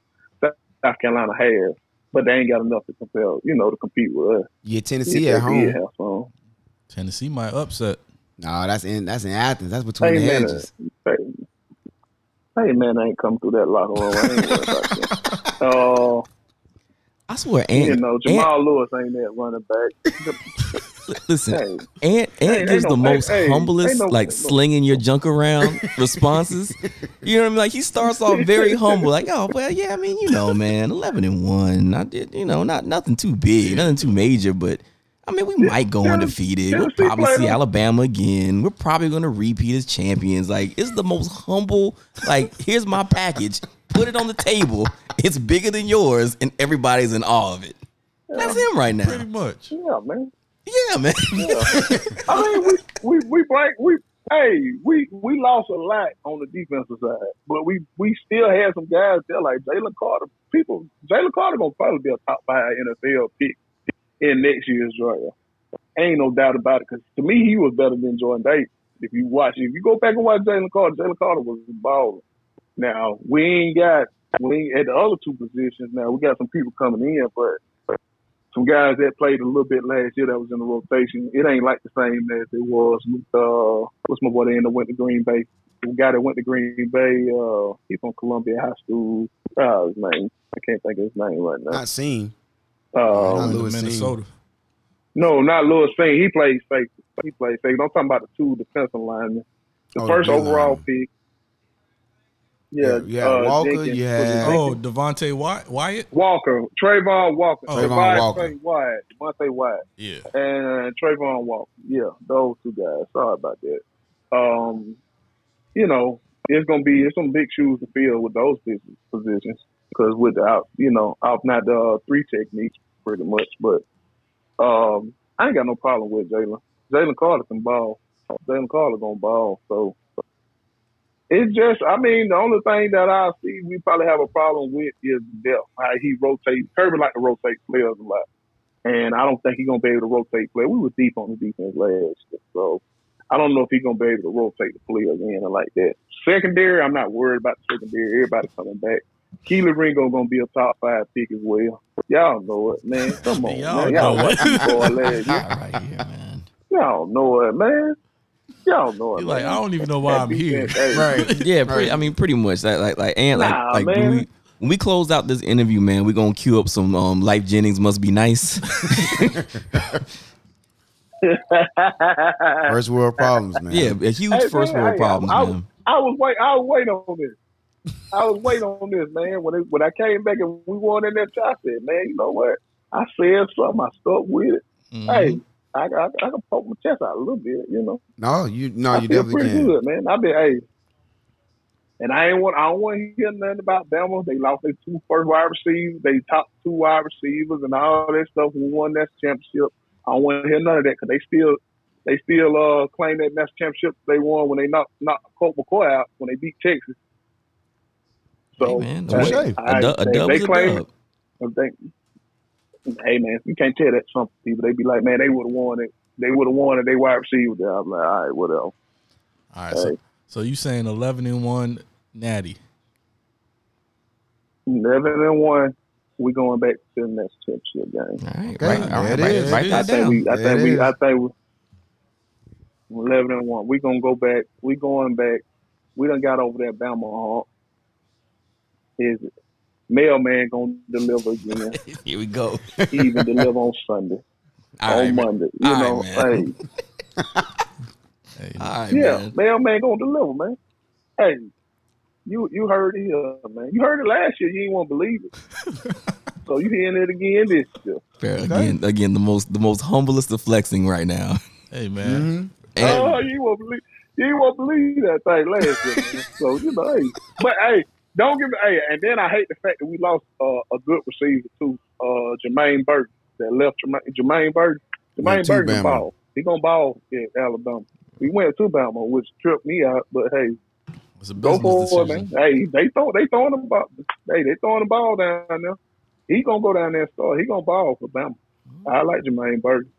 South Carolina has, but they ain't got enough to compare, you know, to compete with us. You get Tennessee Yeah, at home. yeah, have. Tennessee might upset. No, that's in that's in Athens. That's between Hey the man, hedges. hey, hey man, I ain't come through that locker room. I ain't worried about that. Uh, I swear, you Ant, know, Ant Jamal Lewis ain't that running back. listen, Hey, Ant, Ant gives no- the most hey, humblest, no- like no- slinging your junk around responses. You know what I mean? Like he starts off very humble, like, oh well, yeah, I mean, you know, man, eleven and one. I did, you know, not nothing too big, nothing too major, but I mean, we might go Tennessee- undefeated. We'll probably see. Alabama again. We're probably gonna repeat as champions. Like, it's the most humble. Like, here's my package. Put it on the table. It's bigger than yours, and everybody's in awe of it. That's him right now. Pretty much. yeah, man. Yeah, man. I mean, we we we break we. Hey, we we lost a lot on the defensive side, but we we still had some guys there like Jalen Carter. People, Jalen Carter gonna probably be a top five NFL pick in next year's draft. Ain't no doubt about it. Because to me, he was better than Jordan Davis. If you watch, if you go back and watch Jalen Carter, Jalen Carter was balling. Now we ain't got we ain't at the other two positions. Now we got some people coming in, but some guys that played a little bit last year that was in the rotation. It ain't like the same as it was uh what's my boy that went to Green Bay. The guy that went to Green Bay, uh he's from Columbia High School. Uh his name. I can't think of his name right now. Not seen. Uh, Not Went to Lewis Minnesota. no, not Lewis Cine. He plays safety. He plays safety. I'm talking about the two defensive linemen. The Oh, the first big overall linemen. pick. Yeah, You had uh, Walker, Jenkins. you Was it had- Oh, Jenkins? Devonte Wy- Wyatt. Walker, Travon Walker, Oh. Travon Devonte Walker. Wyatt, Devonte Wyatt. Yeah. and Travon Walker. Yeah, those two guys. Sorry about that. Um, you know, it's gonna be it's some big shoes to fill with those business positions because without you know, out not the uh, three techniques pretty much, but um, I ain't got no problem with Jalen. Jalen Carter can ball. Jalen Carter gonna ball. So it's just, I mean, the only thing that I see we probably have a problem with is depth. How he rotates. Kirby like to rotate players a lot and I don't think he's gonna be able to rotate play. We were deep on the defense last year, so I don't know if he's gonna be able to rotate the players in and like that. Secondary, I'm not worried about the secondary. Everybody coming back. Kelee Ringo gonna be a top five pick as well. Y'all know it, man. Come on, Y'all man. know Y'all it. know boy last year. All right here, man. Y'all know it, man. Y'all know it. You're like, man. I don't even know why I'm here. Right. Yeah, pretty, I mean, pretty much. Like, like, like, and like, Nah, like when man. we when we close out this interview, man, we're gonna cue up some um, Lyfe Jennings must be nice. First world problems, man. yeah, a huge Hey, first man, world hey, problems, I, I, man. I was wait. I was waiting on this. I was waiting on this, man. When it, when I came back and we won in that, I said, man, you know what? I said something. I stuck with it. Mhm. Hey, I, I, I can poke my chest out a little bit, you know. No, you no, I you feel definitely pretty can. good, man. I been hey, and I ain't want I don't want to hear nothing about Bama. They lost their two first wide receivers, they top two wide receivers, and all that stuff. We won that championship. I don't want to hear none of that because they still they still uh claim that national championship they won when they knocked knocked Colt McCoy out when they beat Texas. So Hey, man, hey, touche. a, I- they, they claim dub. Hey man, you can't tell that some people. They be like, man, they would have won it. They would have won it. They wide receiver. I'm like, all right, whatever. All right, so, so you saying 11 and 1 natty. Eleven and one. We going back to the next championship game. All right, Okay, right, all there right, it write, is. write I I that think down. we. I think we. I think we. Eleven and one. We gonna go back. We going back. We done got over that Bama hump. Is it? Mailman gonna deliver again. Here we go. he even deliver on Sunday, All on right, man. Monday. You All know, right, man. hey, Hey, All right, yeah, man. mailman gonna deliver, man. Hey, you you heard it here, man. You heard it last year. You ain't want to believe it. so you hearing it again this year. Fair. Again, again, the most the most humblest of flexing right now. hey man. Mhm. And oh, you won't believe you won't believe that thing last year. Man. So you know, hey, but hey, don't give me hey. And then I hate the fact that we lost uh, a good receiver too, uh, Jermaine Burton that left Jermaine, Jermaine Burton. Went Jermaine Burton ball. He gonna ball in Alabama. We went to Bama, which tripped me out. But hey, It's a go for it, man. Hey, they throw they throwing the ball. Hey, they throwing the ball down there. He gonna go down there and start. He gonna ball for Bama. I like Jermaine Burton.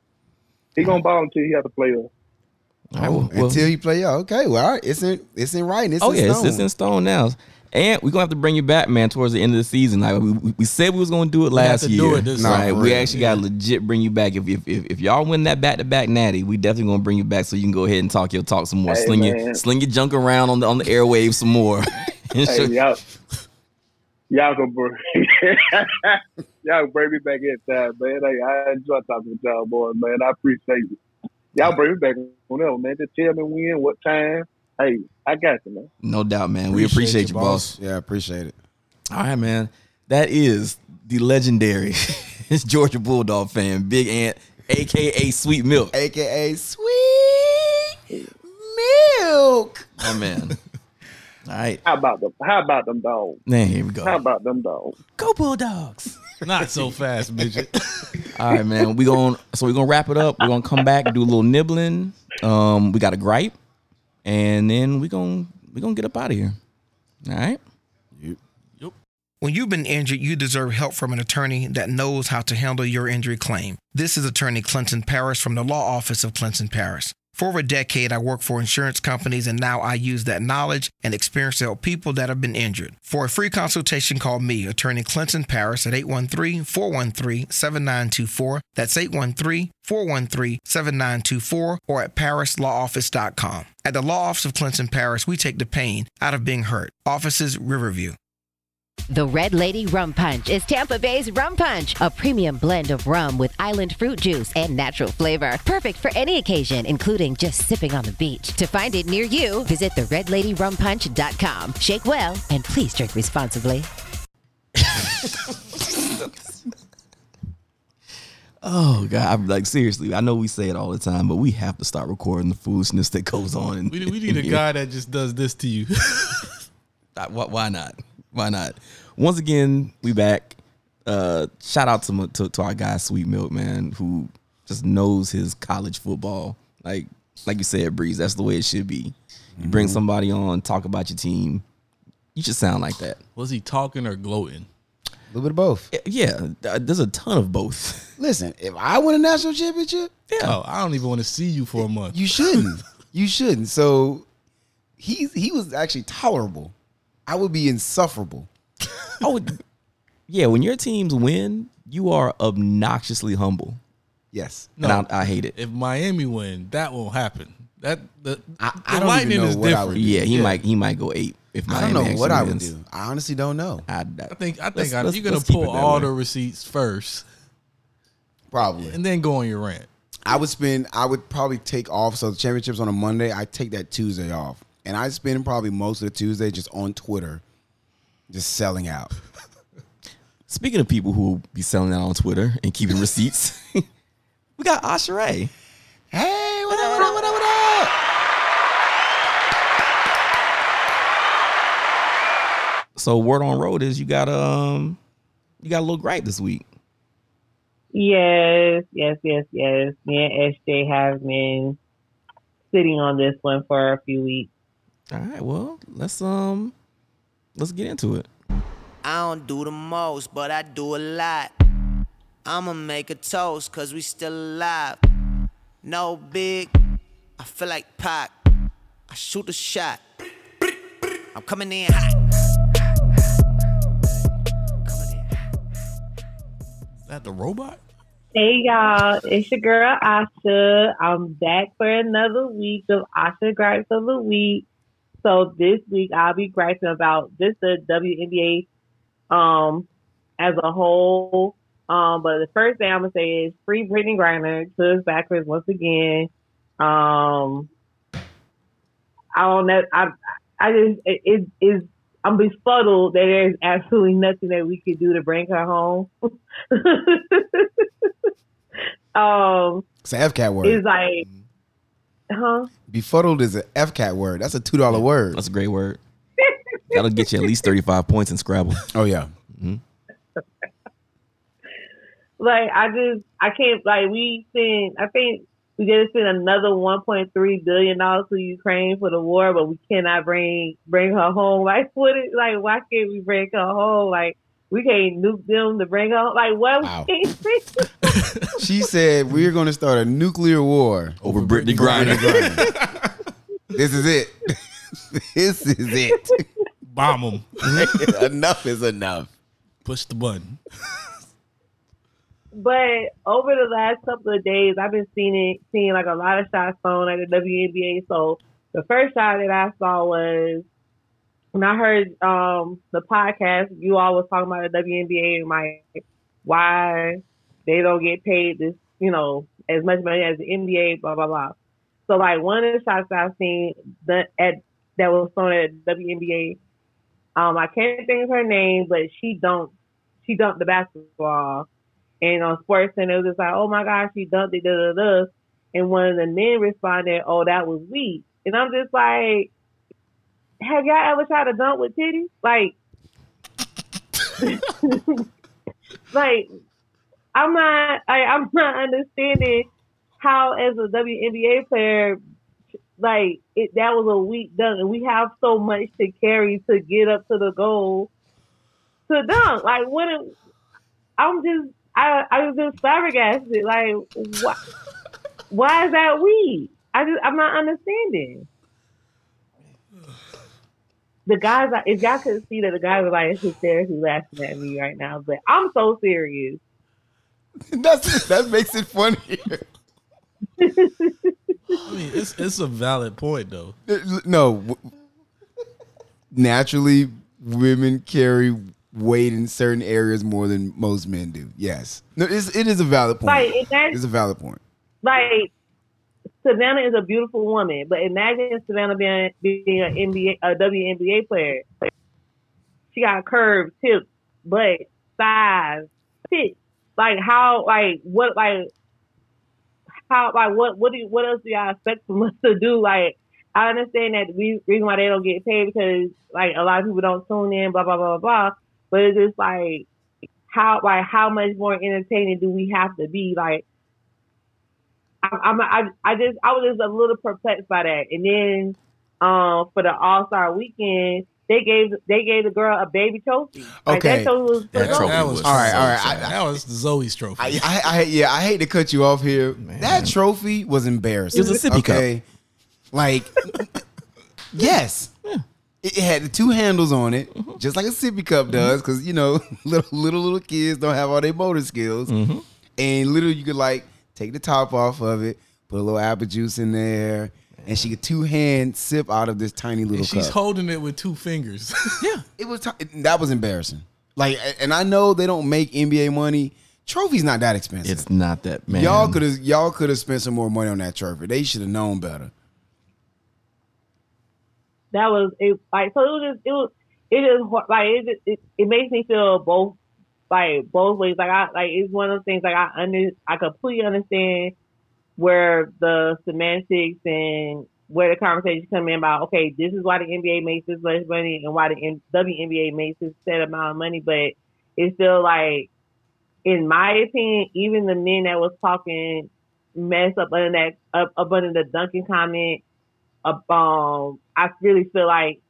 He gonna ball until he has to play us. all right, well, well, Until you play out. Okay, well, all right. It's in it's in writing. It's oh in yeah, it's, it's in stone now. And we're gonna have to bring you back, man, towards the end of the season. Like we, we- we said we was gonna do it have last to year. do it this Nah, right? We real. actually got to legit bring you back. If, if if if y'all win that back to back natty, we definitely gonna bring you back so you can go ahead and talk your talk some more. Hey, sling your sling your junk around on the on the airwaves some more. Hey, show- y'all, y'all gonna bring, y'all gonna bring me back in time, man. Hey, I enjoy talking with y'all, boys, man. I appreciate it. Y'all bring me back whenever, man. Just tell me when, what time. Hey, I got you, man. no doubt, man. we appreciate you, boss. Yeah, I appreciate it. All right, man. That is the legendary Georgia Bulldog fan, Big Ant, aka Sweet Milk. AKA sweet milk. Oh man. All right. How about them? How about them dogs? Man, here we go. How go. about them dogs? Go Bulldogs. Not so fast, midget. All right, man. We going so we're gonna wrap it up. We're gonna come back, do a little nibbling. Um, we got a gripe, and then we gonna we gonna get up out of here. All right. Yep. Yep. When you've been injured, you deserve help from an attorney that knows how to handle your injury claim. This is attorney Clinton Paris from the law office of Clinton Paris. For a decade, I worked for insurance companies, and now I use that knowledge and experience to help people that have been injured. For a free consultation, call me, attorney Clinton Paris, at 813 413 7924. That's 813 413 7924 or at parislawoffice.com. At the Law Office of Clinton Paris, we take the pain out of being hurt. Offices Riverview. The Red Lady Rum Punch is Tampa Bay's rum punch, a premium blend of rum with island fruit juice and natural flavor. Perfect for any occasion, including just sipping on the beach. To find it near you, visit theredladyrumpunch.com. Shake well and please drink responsibly. Oh God, I'm like seriously. I know we say it all the time, but we have to start recording the foolishness that goes on. In, We, we need a in guy that just does this to you. Uh, wh- Why not? Why not? Once again, we back. Uh, shout out to, to to our guy Sweet Milk man, who just knows his college football. Like like you said, Breeze. That's the way it should be. You bring mhm. somebody on, talk about your team. You should sound like that. Was he talking or gloating? A little bit of both. Eh, yeah, uh, there's a ton of both. Listen, if I win a national championship, Oh, I don't even want to see you for a month. you shouldn't. you shouldn't. So he he was actually tolerable. I would be insufferable. Oh, yeah. When your teams win, you are obnoxiously humble, Yes. and I, I hate it. If Miami win, that won't happen. That the, I- the I don't even Lightning know is what I different. would do. Yeah, he might he might go eight if I don't know what I would wins. do. I honestly don't know. I, I think I think I, you're gonna pull all way. the receipts first Probably. and then go on your rant. I would spend. I would probably take off. So the championships on a Monday. I take that Tuesday off, and I spend probably most of the Tuesday just on Twitter, just selling out. Speaking of people who will be selling out on Twitter and keeping receipts, we got Asheray. Hey, what up? What up? What up? What up? So word on road is you got um you got a little gripe this week. Yes, yes, yes, yes. Me and SJ have been sitting on this one for a few weeks. All right, well let's um let's get into it. I don't do the most, but I do a lot. I'ma make a toast, cause we still alive. No big, I feel like Pac. I shoot a shot. I'm coming in hot. Is that the robot? Hey y'all, it's your girl Asha. I'm back for another week of Asha Gripes of the Week. So this week I'll be griping about just the WNBA um as a whole. Um, but the first thing I'm gonna say is free Brittney Griner to us backwards once again. Um, I don't know. I I just it, it is. I'm befuddled that there's absolutely nothing that we could do to bring her home. um, It's an FCAT word. it's like, huh? Befuddled is an FCAT word. That's a two dollar word. That's a great word. That'll get you at least 35 points in Scrabble. Oh yeah. Mm-hmm. like I just I can't like we sent I think we just sent another one point three billion dollars to Ukraine for the war, but we cannot bring bring her home. Like what is like why can't we bring her home? Like we can't nuke them to bring her home. Like what Wow. we can't bring She said we're going to start a nuclear war Over Brittney Griner. this is it. this is it. Bomb them. enough is enough. Push the button. But over the last couple of days, I've been seeing it, seeing like a lot of shots thrown at the WNBA. So the first shot that I saw was when I heard um, the podcast. You all was talking about the WNBA and like why they don't get paid this, you know, as much money as the NBA. Blah blah blah. So like one of the shots I've seen that at that was thrown at WNBA. Um, I can't think of her name, but she dunked she dunked the basketball. And on Sports Center, it was just like, oh my gosh, she dunked it, da da da. And one of the men responded, oh, that was weak. And I'm just like, have y'all ever tried to dunk with titties? Like, like, I'm not, I, I'm not understanding how, as a WNBA player, like it, that was a weak dunk, and we have so much to carry to get up to the goal to dunk. Like, what? If, I'm just, I, I was just flabbergasted. Like, why, why is that weak? I just, I'm not understanding. The guys, are- if y'all could see that the guys are like hysterically laughing at me right now, but I'm so serious. That's that makes it funnier. I mean, it's it's a valid point though. No, w- naturally, women carry weight in certain areas more than most men do. Yes, no, it's, it is a valid point. Like, it's a valid point. like Savannah is a beautiful woman, but imagine Savannah being being an NBA a WNBA player. She got curves, tips, butt, size, tits. Like how like what like how like what what do you, what else do y'all expect from us to do? Like I understand that the reason why they don't get paid because like a lot of people don't tune in, blah blah blah blah blah. But it's just like how like how much more entertaining do we have to be? Like I'm I I just I was just a little perplexed by that. And then um for the All Star Weekend, they gave they gave the girl a baby trophy. Like, Okay. that trophy was That trophy That was was All right, all right. so I- that was the Zoe's trophy. I, I, I, yeah, I hate to cut you off here. That trophy was embarrassing. It was a sippy cup. okay? Like, yes, It, it had the two handles on it, Mm-hmm. just like a sippy cup does, because you know little little little kids don't have all their motor skills. Mm-hmm. And literally, you could like take the top off of it, put a little apple juice in there, and she could two hand sip out of this tiny little And she's cup. holding it with two fingers. Yeah. it was t- that was embarrassing. Like, and I know they don't make NBA money. Trophy's not that expensive. It's not that man. Y'all could have y'all could have spent some more money on that trophy. They should have known better. that was it. Like so, it was just it was it just like it just, it, it makes me feel both like both ways. Like I like it's one of those things like I under I completely understand where the semantics and where the conversation come in about okay, this is why the NBA makes this much money and why the WNBA makes this set amount of money, but it's still like, in my opinion, even the men that was talking mess up under that up, up under the Duncan comment um, I really feel like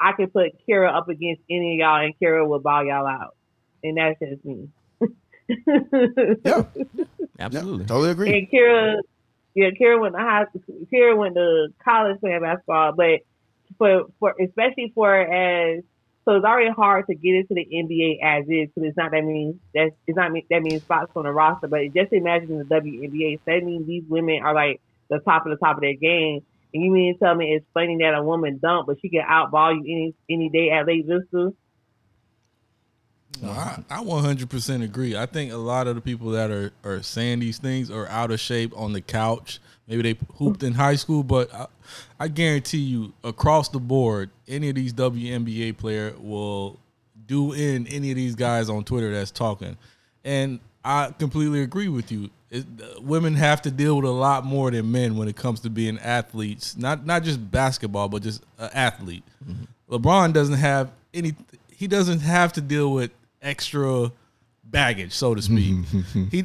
I could put Kira up against any of y'all, and Kira will ball y'all out, and that's just me. Yeah, Absolutely. totally agree. And Kira, yeah, Kira went to high, Kira went to college playing basketball, but for for especially for as so it's already hard to get into the NBA as is because it's not that means that's it's not mean that means spots on the roster, but just imagine the WNBA. So that means these women are like the top of the top of their game. And you mean to tell me it's funny that a woman dump, but she can outball you any any day at Lake Vista? No, I, I 100% agree. I think a lot of the people that are, are saying these things are out of shape on the couch. Maybe they hooped in high school, but I, I guarantee you, across the board, any of these WNBA player will do in any of these guys on Twitter that's talking. And I completely agree with you. It, uh, women have to deal with a lot more than men when it comes to being athletes. Not not just basketball, but just an athlete. LeBron doesn't have any. He doesn't have to deal with extra baggage, so to speak. he,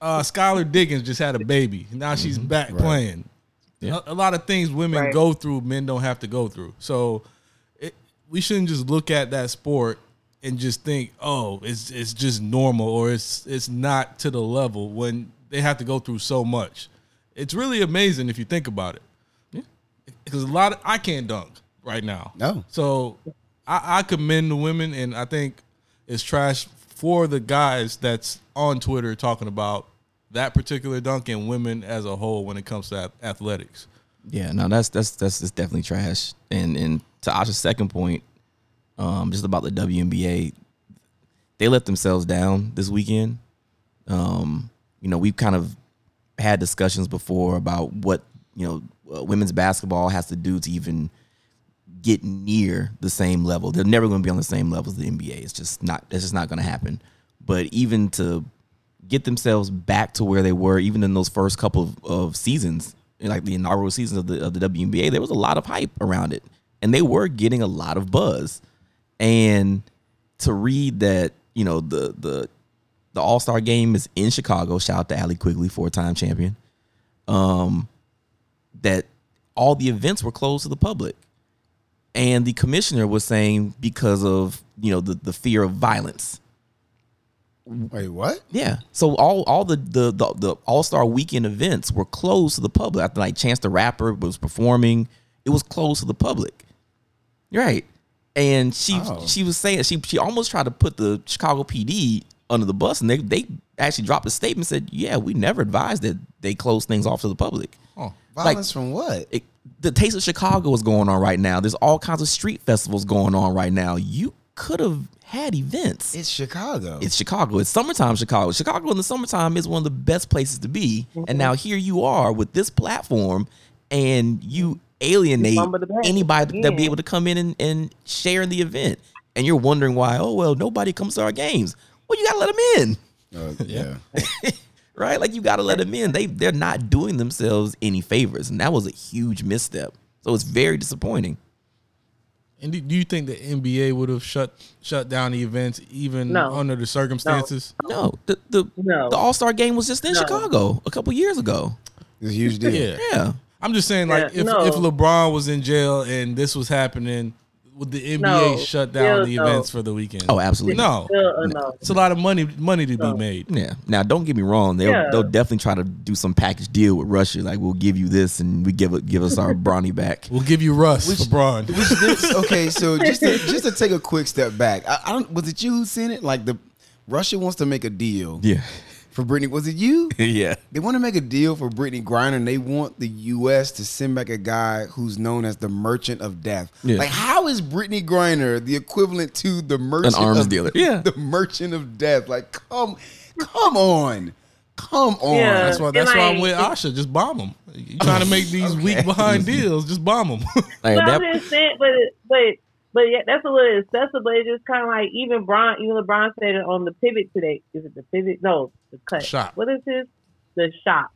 uh, Skylar Diggins just had a baby. Now she's back playing. Yeah. A, a lot of things women Right. go through, men don't have to go through. So it, we shouldn't just look at that sport and just think, oh, it's it's just normal or it's it's not to the level when they have to go through so much. It's really amazing if you think about it. Because a lot of I can't dunk right now. No. So I, I commend the women, and I think it's trash for the guys that's on Twitter talking about that particular dunk and women as a whole when it comes to athletics. Yeah, no, that's that's that's just definitely trash. And and to Asha's second point, um, just about the WNBA, they let themselves down this weekend. Um, you know, we've kind of had discussions before about what you know uh, women's basketball has to do to even get near the same level. They're never going to be on the same level as the NBA. It's just not. It's just not going to happen. But even to get themselves back to where they were, even in those first couple of, of seasons, like the inaugural seasons of the of the WNBA, there was a lot of hype around it, and they were getting a lot of buzz. And to read that, you know, the the the All Star game is in Chicago. Shout out to Allie Quigley, four time champion. Um, that all the events were closed to the public, and the commissioner was saying because of you know the the fear of violence. Wait, what? Yeah. So all all the the the, the All Star Weekend events were closed to the public. After like Chance the Rapper was performing, it was closed to the public. Right. And she Oh. she was saying she she almost tried to put the Chicago PD under the bus, and they they actually dropped a statement and said, "Yeah, we never advised that they close things off to the public." Oh, Violence from what? It, the Taste of Chicago is going on right now. There's all kinds of street festivals going on right now. You could have had events. It's Chicago. It's Chicago. It's summertime Chicago. Chicago in the summertime is one of the best places to be. Mm-hmm. And now here you are with this platform and you alienate fumble the bag anybody that'll be able to come in and, and share in the event. And you're wondering why, oh well, nobody comes to our games. Well, you gotta let them in. Uh, yeah. Right? Like you gotta let them in. They they're not doing themselves any favors. And that was a huge misstep. So it's very disappointing. And do, do you think the NBA would have shut shut down the events even No. under the circumstances? No, the the, No. the All Star game was just in No. Chicago a couple years ago. It's a huge deal. Yeah. Yeah. I'm just saying, like, Yeah, if, no. if LeBron was in jail and this was happening, would the NBA No, shut down the no. events for the weekend? Oh, absolutely. No, no. it's a lot of money money to be made. Yeah. Now, don't get me wrong. They'll Yeah. they'll definitely try to do some package deal with Russia. Like we'll give you this, and we give give us our Bronny back. We'll give you Russ Which- for Braun. Which this, okay, so just to, just to take a quick step back, I, I don't was it you who sent it? Like the Russia wants to make a deal Yeah. For Brittney. Was it you? yeah. They want to make a deal for Brittney Griner, and they want the U.S. to send back a guy who's known as the Merchant of Death. Yeah. Like, how is Brittney Griner the equivalent to the Merchant of arms of, dealer. Yeah. the Merchant of Death? Like, come, come on, come on. Yeah. That's why. And That's why I'm with Asha. Just bomb them. You trying to make these weak behind deals? Just bomb them. Like, But that- I'm just saying, but but but yeah, that's a little excessive. But it's just kind of like even Bron, even LeBron said it on the pivot today. Is it the pivot? No, the cut. Shot. What is this? The shock.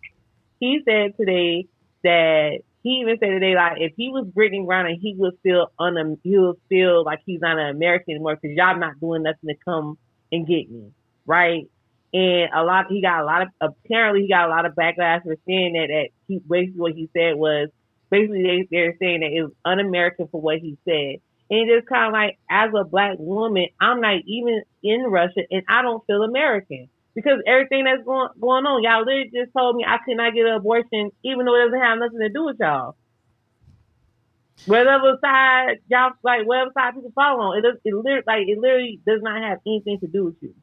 He said today that he even said today like if he was Brittney Griner, he would feel un he would feel like he's not an American anymore because y'all not doing nothing to come and get me, right? And a lot, he got a lot of apparently he got a lot of backlash for saying that. That he basically what he said was basically they they're saying that it was un-American for what he said. And it's kind of like, as a black woman, I'm not even in Russia, and I don't feel American because everything that's going going on. Y'all literally just told me I could not get an abortion, even though it doesn't have nothing to do with y'all. Whatever side y'all like, whatever side people follow on, it does, it literally like it literally does not have anything to do with you.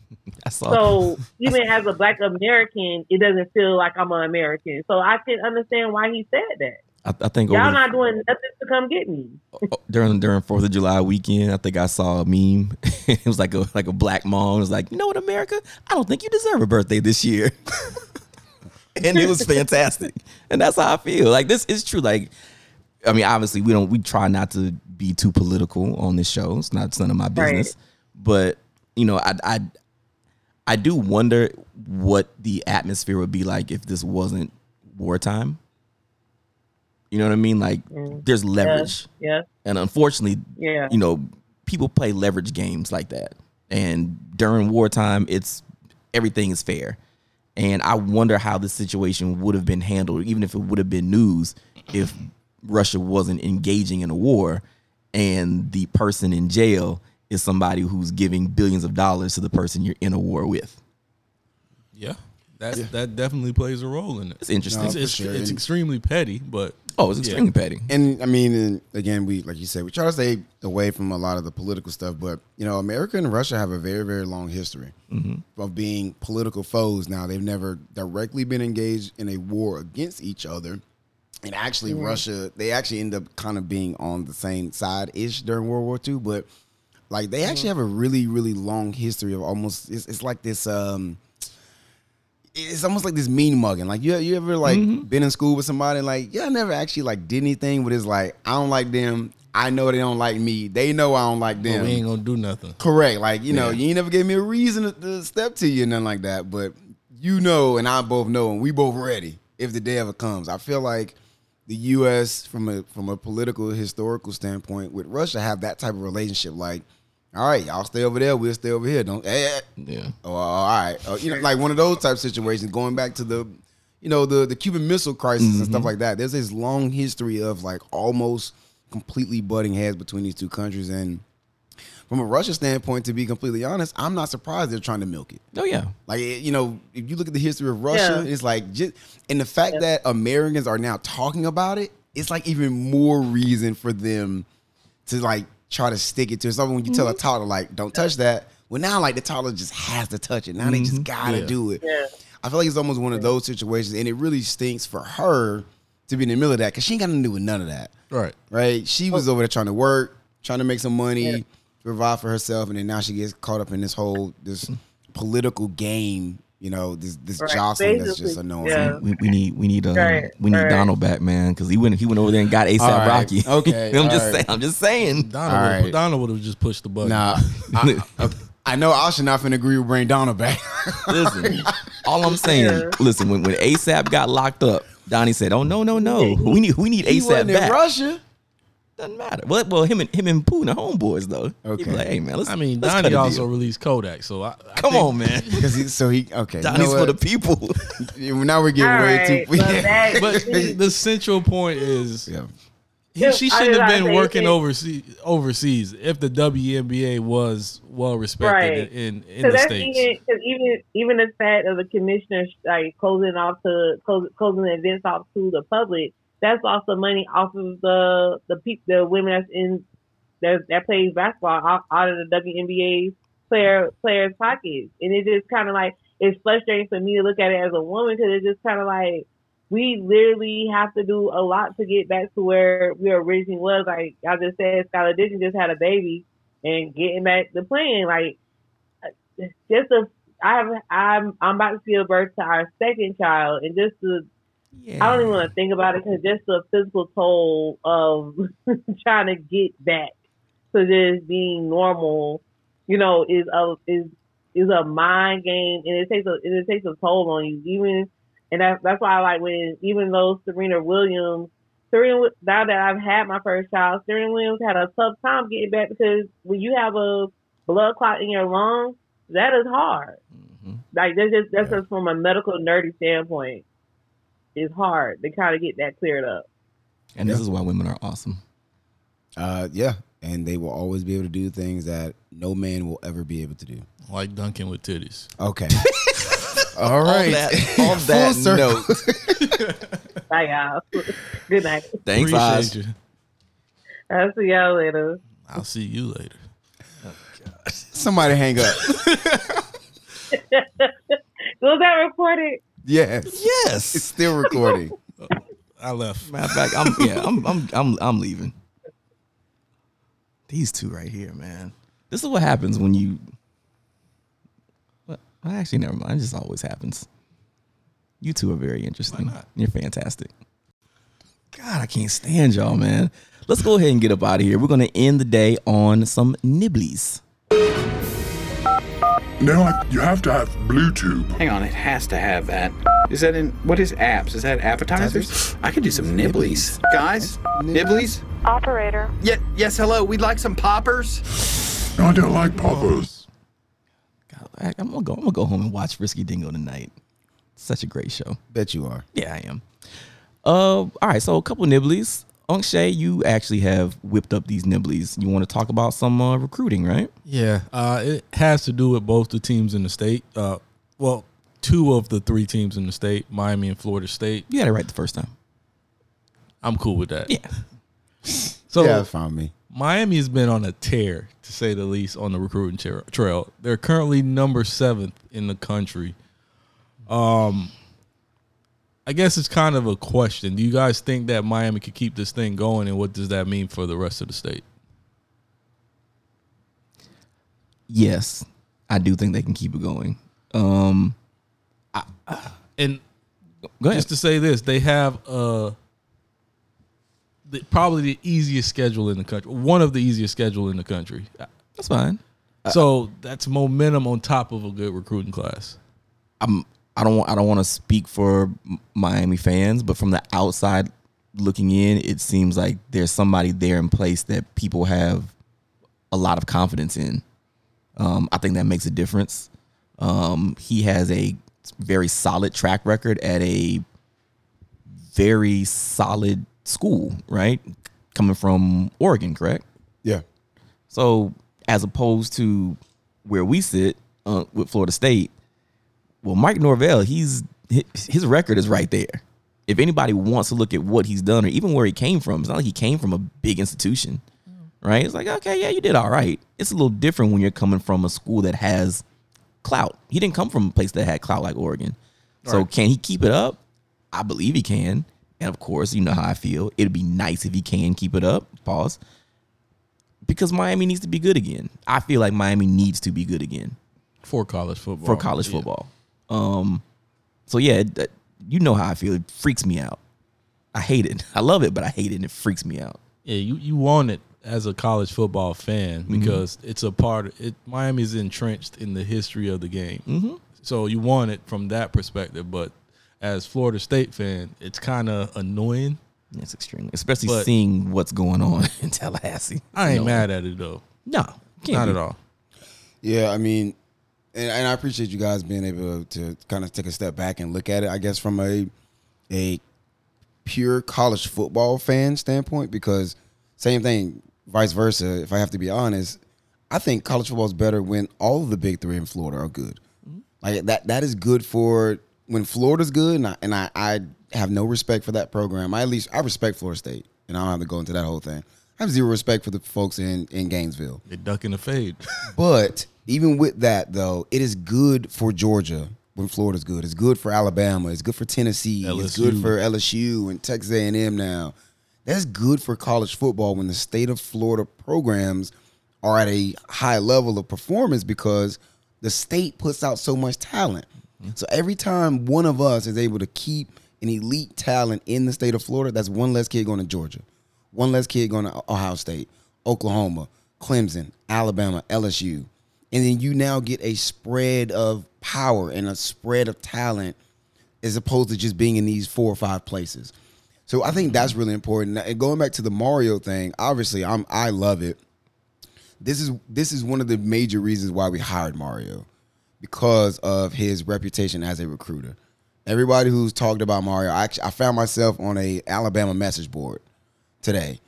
I saw. So even as a black American, it doesn't feel like I'm an American. So I can understand why he said that. I, I think Y'all not doing nothing to come get me. Oh, during during Fourth of July weekend, I think I saw a meme. it was like a like a black mom. It was like, you know what, America? I don't think you deserve a birthday this year. and it was fantastic. And that's how I feel. Like this is true. Like, I mean, obviously we don't we try not to be too political on this show. It's not it's none of my Right. business. But you know, I I I do wonder what the atmosphere would be like if this wasn't wartime. You know what I mean? Like, mm. there's leverage. Yeah. And unfortunately, Yeah. you know, people play leverage games like that. And during wartime, it's everything is fair. And I wonder how this situation would have been handled, even if it would have been news, if Russia wasn't engaging in a war and the person in jail is somebody who's giving billions of dollars to the person you're in a war with. yeah, that that definitely plays a role in it. It's interesting. It's, it's, sure. it's extremely petty, but Oh, it's yeah. extremely petty. And I mean, and again, we like you said, we try to stay away from a lot of the political stuff. But you know, America and Russia have a very, very long history of being political foes. Now, they've never directly been engaged in a war against each other. And actually, Russia, they actually end up kind of being on the same side ish during World War II. But like, they actually have a really, really long history of almost. It's, it's like this. um it's almost like this mean mugging. Like you, you ever like mm-hmm. been in school with somebody and like yeah, I never actually like did anything, but it's like I don't like them. I know they don't like me. They know I don't like But them. we ain't gonna do nothing. Correct. Like you know, you ain't never gave me a reason to, to step to you, nothing like that. But you know, and I both know, and we both ready if the day ever comes. I feel like the U.S. from a from a political historical standpoint with Russia have that type of relationship. Like, all right, y'all stay over there, we'll stay over here. Don't eh, eh. Yeah. Oh, all right. Oh, you know, like one of those type situations. Going back to the, you know, the the Cuban Missile Crisis and stuff like that. There's this long history of like almost completely butting heads between these two countries. And from a Russia standpoint, to be completely honest, I'm not surprised they're trying to milk it. Oh yeah. Like you know, if you look at the history of Russia, Yeah. it's like just and the fact that Americans are now talking about it, it's like even more reason for them to like try to stick it to it. something. When you tell a mm-hmm. toddler like, "Don't touch that," well, now like the toddler just has to touch it. Now they just mm-hmm. gotta Yeah. do it. Yeah. I feel like it's almost one of those situations, and it really stinks for her to be in the middle of that because she ain't got nothing to do with none of that Right. right? She was oh. over there trying to work, trying to make some money, provide for herself, and then now she gets caught up in this whole this mm. political game. You know, this this Right. jostling that's just annoying. yeah. We, we need we need uh, Right, we need right. Donald back, man, because he went he went over there and got ASAP All right, Rocky. okay, I'm all just right. saying. I'm just saying. Donald, would right. Donald would have just pushed the button. Nah, I, I, I know I should not finna agree with bring Donald back. Listen, all I'm saying, Yeah. listen, when when ASAP got locked up, Donnie said, "Oh no, no, no, we need we need he ASAP wasn't in back." Russia. Doesn't matter. Well, well, him and him and Putin are homeboys though. He'd be Okay. like, hey man, let's. I mean, let's cut Donnie a also deal. released Kodak, so I, I Come think- on, man. Because he, so he okay. you know for the people. now we're getting All way right, too. but that- But the central point is yeah. He, she shouldn't have been working overseas. Overseas, if the WNBA was well respected Right. in in So the states. even cause even even the fact of the commissioner like closing off to close, closing the events off to the public. That's also money off of the the peop, the women that's in that that plays basketball out, out of the WNBA player players' pockets, and it just kind of like it's frustrating for me to look at it as a woman because it's just kind of like we literally have to do a lot to get back to where we originally was. Like I just said, Skylar Dixon just had a baby, and getting back to playing like just a I have I'm I'm about to give birth to our second child, and just the I don't even want to think about it because just the physical toll of trying to get back to just being normal, you know, is a is is a mind game, and it takes a it takes a toll on you. Even and that's that's why I like when even though Serena Williams, Serena now that I've had my first child, Serena Williams had a tough time getting back because when you have a blood clot in your lungs, that is hard. Mm-hmm. Like that's just that's just from a medical nerdy standpoint. It's hard to kind of get that cleared up. And this is why women are awesome. Uh, yeah, and they will always be able to do things that no man will ever be able to do. like dunking with titties. Okay. All right. that- on that circle. Bye, y'all. Good night. Thanks, Appreciate Oz. you. I'll see y'all later. I'll see you later. Somebody hang up. Was that recorded? Yes. Yes. It's still recording. I left. Matter of fact, I'm yeah, I'm I'm I'm I'm leaving. These two right here, man. This is what happens when you. Well, actually, never mind. It just always happens. You two are very interesting. You're fantastic. God, I can't stand y'all, man. Let's go ahead and get up out of here. We're gonna end the day on some nibblies. No, I, you have to have Bluetooth. Hang on, it has to have that. Is that in what is apps? Is that appetizers? I could do some nibblies. Guys, nibblies? Operator. Yeah, yes, hello. We'd like some poppers. No, I don't like poppers. I- I'm gonna go. I'm gonna go home and watch Risky Dingo tonight. Such a great show. Bet you are. Yeah, I am. Uh, all right. So a couple nibblies. Unc Shay, you actually have whipped up these nibblies. You want to talk about some uh, recruiting, right? Yeah, uh, it has to do with both the teams in the state. Uh, well, two of the three teams in the state, Miami and Florida State. You had it right the first time. I'm cool with that. Yeah. So yeah, that's fine with me. Miami has been on a tear, to say the least, on the recruiting tra- trail. They're currently number seventh in the country. Um, I guess it's kind of a question. Do you guys think that Miami could keep this thing going, and what does that mean for the rest of the state? Yes, I do think they can keep it going. Um, and Go ahead. just to say this, they have uh the, probably the easiest schedule in the country, one of the easiest schedule in the country. that's fine. So that's momentum on top of a good recruiting class. I'm. I don't. want- I don't want to speak for Miami fans, but from the outside looking in, it seems like there's somebody there in place that people have a lot of confidence in. Um, I think that makes a difference. Um, he has a very solid track record at a very solid school, right? Coming from Oregon, correct? Yeah. So as opposed to where we sit uh, with Florida State, well, Mike Norvell, he's his record is right there. If anybody wants to look at what he's done or even where he came from, it's not like he came from a big institution, right? It's like, okay, yeah, you did all right. It's a little different when you're coming from a school that has clout. He didn't come from a place that had clout like Oregon. So Right. can he keep it up? I believe he can. And of course, you know how I feel. It'd be nice if he can keep it up. Pause. Because Miami needs to be good again. I feel like Miami needs to be good again for college football. for college Yeah. football. Um, so yeah, it- that- you know how I feel. It freaks me out. I hate it. I love it, but I hate it, and it freaks me out. Yeah, you, you want it as a college football fan Mm-hmm. because it's a part of it. Miami's entrenched in the history of the game. Mhm. So you want it from that perspective. But as Florida State fan, it's kind of annoying. It's extremely, especially But- seeing what's going on in Tallahassee. I ain't No. mad at it though. No, can't not be. at all. Yeah, I mean, and, and I appreciate you guys being able to kind of take a step back and look at it. I guess from a a pure college football fan standpoint because same thing, vice versa. If I have to be honest, I think college football is better when all of the big three in Florida are good. Mm-hmm. Like that that is good for when Florida's good, and I, and I, I have no respect for that program. I at least I respect Florida State, and I don't have to go into that whole thing. I have zero respect for the folks in in Gainesville. They duck in the fade. But even with that, though, it is good for Georgia when Florida's good. It's good for Alabama. It's good for Tennessee. It's good for LSU and Texas A&M now. That's good for college football when the state of Florida programs are at a high level of performance because the state puts out so much talent. Mm-hmm. So every time one of us is able to keep an elite talent in the state of Florida, that's one less kid going to Georgia, one less kid going to Ohio State, Oklahoma, Clemson, Alabama, LSU. And then you now get a spread of power and a spread of talent as opposed to just being in these four or five places. So I think that's really important. And going back to the Mario thing, obviously I'm I love it. This is this is one of the major reasons why we hired Mario because of his reputation as a recruiter. Everybody who's talked about Mario, I actually I found myself on a Alabama message board today,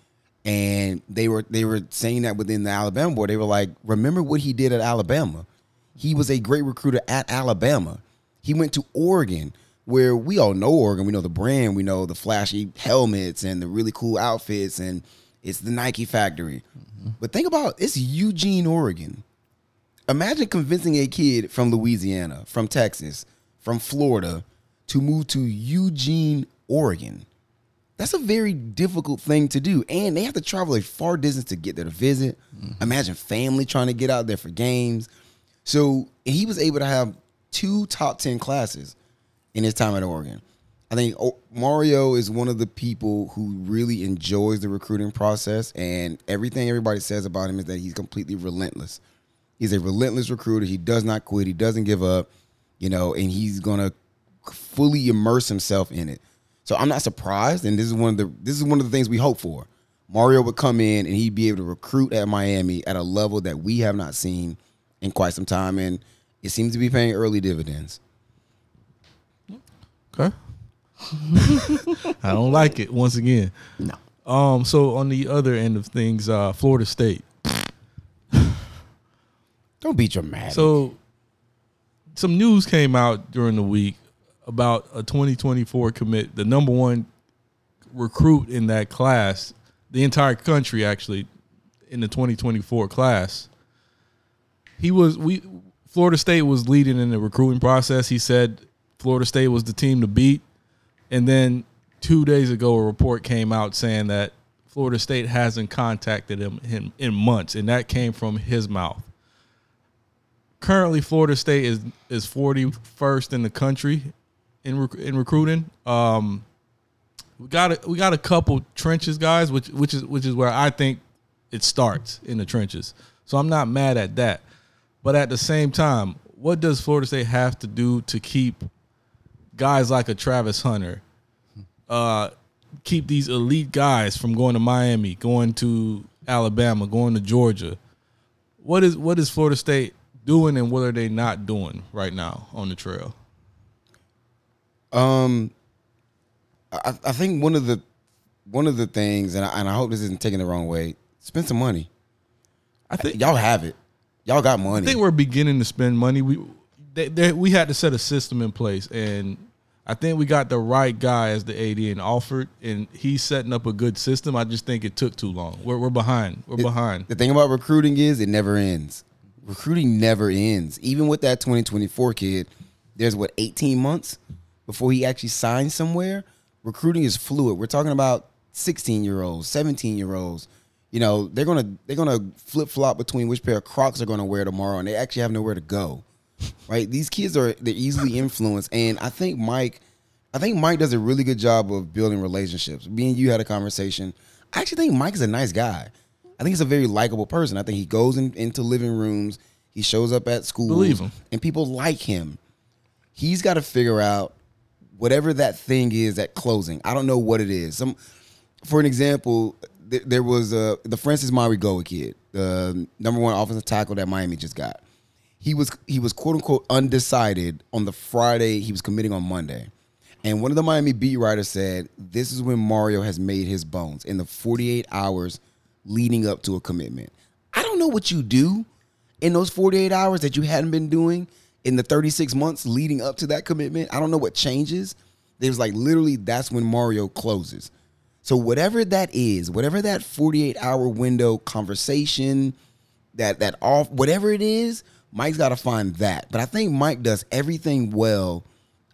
and they were they were saying that within the Alabama board, they were like, "Remember what he did at Alabama? He was a great recruiter at Alabama. He went to Oregon, where we all know Oregon. We know the brand, we know the flashy helmets and the really cool outfits, and it's the Nike factory. Mm-hmm. But think about it's Eugene, Oregon. Imagine convincing a kid from Louisiana, from Texas, from Florida to move to Eugene, Oregon. That's a very difficult thing to do. And they have to travel a far distance to get there to visit. Mm-hmm. Imagine family trying to get out there for games. So he was able to have two top 10 classes in his time at Oregon. I think oh, Mario is one of the people who really enjoys the recruiting process, and everything everybody says about him is that he's completely relentless. He's a relentless recruiter. He does not quit. He doesn't give up, you know, and he's gonna fully immerse himself in it. So I'm not surprised, and this is one of the this is one of the things we hope for. Mario would come in and he'd be able to recruit at Miami at a level that we have not seen in quite some time, and it seems to be paying early dividends. Okay. I don't like it once again. No. Um. So on the other end of things, uh, Florida State. Don't be dramatic. So, some news came out during the week about a 2024 commit, the number one recruit in that class, the entire country actually, in the 2024 class. He was we Florida State was leading in the recruiting process. He said Florida State was the team to beat, and then two days ago, a report came out saying that Florida State hasn't contacted him, in months, and that came from his mouth currently Florida State is is 41st in the country in rec- in recruiting. Um, we got a, we got a couple trenches guys, which which is which is where I think it starts in the trenches. So I'm not mad at that, but at the same time, what does Florida State have to do to keep guys like a Travis Hunter, uh, keep these elite guys from going to Miami, going to Alabama, going to Georgia? What is what is Florida State doing and what are they not doing right now on the trail? Um, I, I think one of the one of the things, and I, and I hope this isn't taken the wrong way. Spend some money. I think y'all have it. Y'all got money. I think we're beginning to spend money. We they, they, we had to set a system in place, and I think we got the right guy as the AD and offered, and he's setting up a good system. I just think it took too long. We're, we're behind. We're behind. The thing about recruiting is it never ends. Recruiting never ends. Even with that 2024 kid, there's what 18 months before he actually signs somewhere. Recruiting is fluid. We're talking about 16 year olds, 17 year olds. You know, they're gonna they're gonna flip flop between which pair of Crocs they're gonna wear tomorrow, and they actually have nowhere to go. Right? These kids are they're easily influenced, and I think Mike, I think Mike does a really good job of building relationships. Me and you had a conversation. I actually think Mike is a nice guy. I think he's a very likable person. I think he goes in, into living rooms. He shows up at school. Believe him. And people like him. He's got to figure out whatever that thing is at closing. I don't know what it is. Some, for an example, th- there was the Francis Mauigoa kid, the number one offensive tackle that Miami just got. He was he was quote unquote undecided on the Friday he was committing on Monday. And one of the Miami beat writers said, This is when Mario has made his bones in the 48 hours leading up to a commitment. I don't know what you do in those 48 hours that you hadn't been doing in the 36 months leading up to that commitment. I don't know what changes. There's like literally that's when Mario closes. So whatever that is, whatever that 48 hour window conversation, that that off whatever it is, Mike's got to find that. But I think Mike does everything well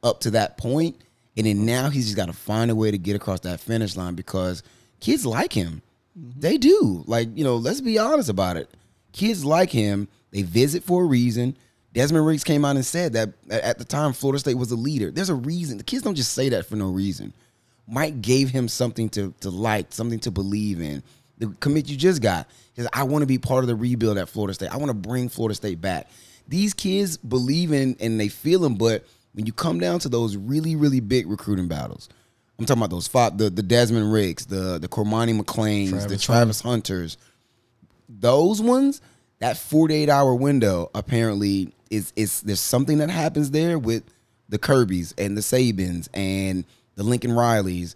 up to that point, and then now he's just got to find a way to get across that finish line because kids like him. Mm-hmm. They do. Like you know, let's be honest about it. Kids like him. They visit for a reason. Desmond Ricks came out and said that at the time Florida State was a leader. There's a reason. The kids don't just say that for no reason. Mike gave him something to to like, something to believe in. The commit you just got is I want to be part of the rebuild at Florida State. I want to bring Florida State back. These kids believe in and they feel him, but when you come down to those really, really big recruiting battles, I'm talking about those five, the the Desmond Ricks, the the Cormani McClain's, the Travis Travis Hunters, those ones, that 48 hour window apparently is is there's something that happens there with the Kirby's and the Sabans and the Lincoln Rileys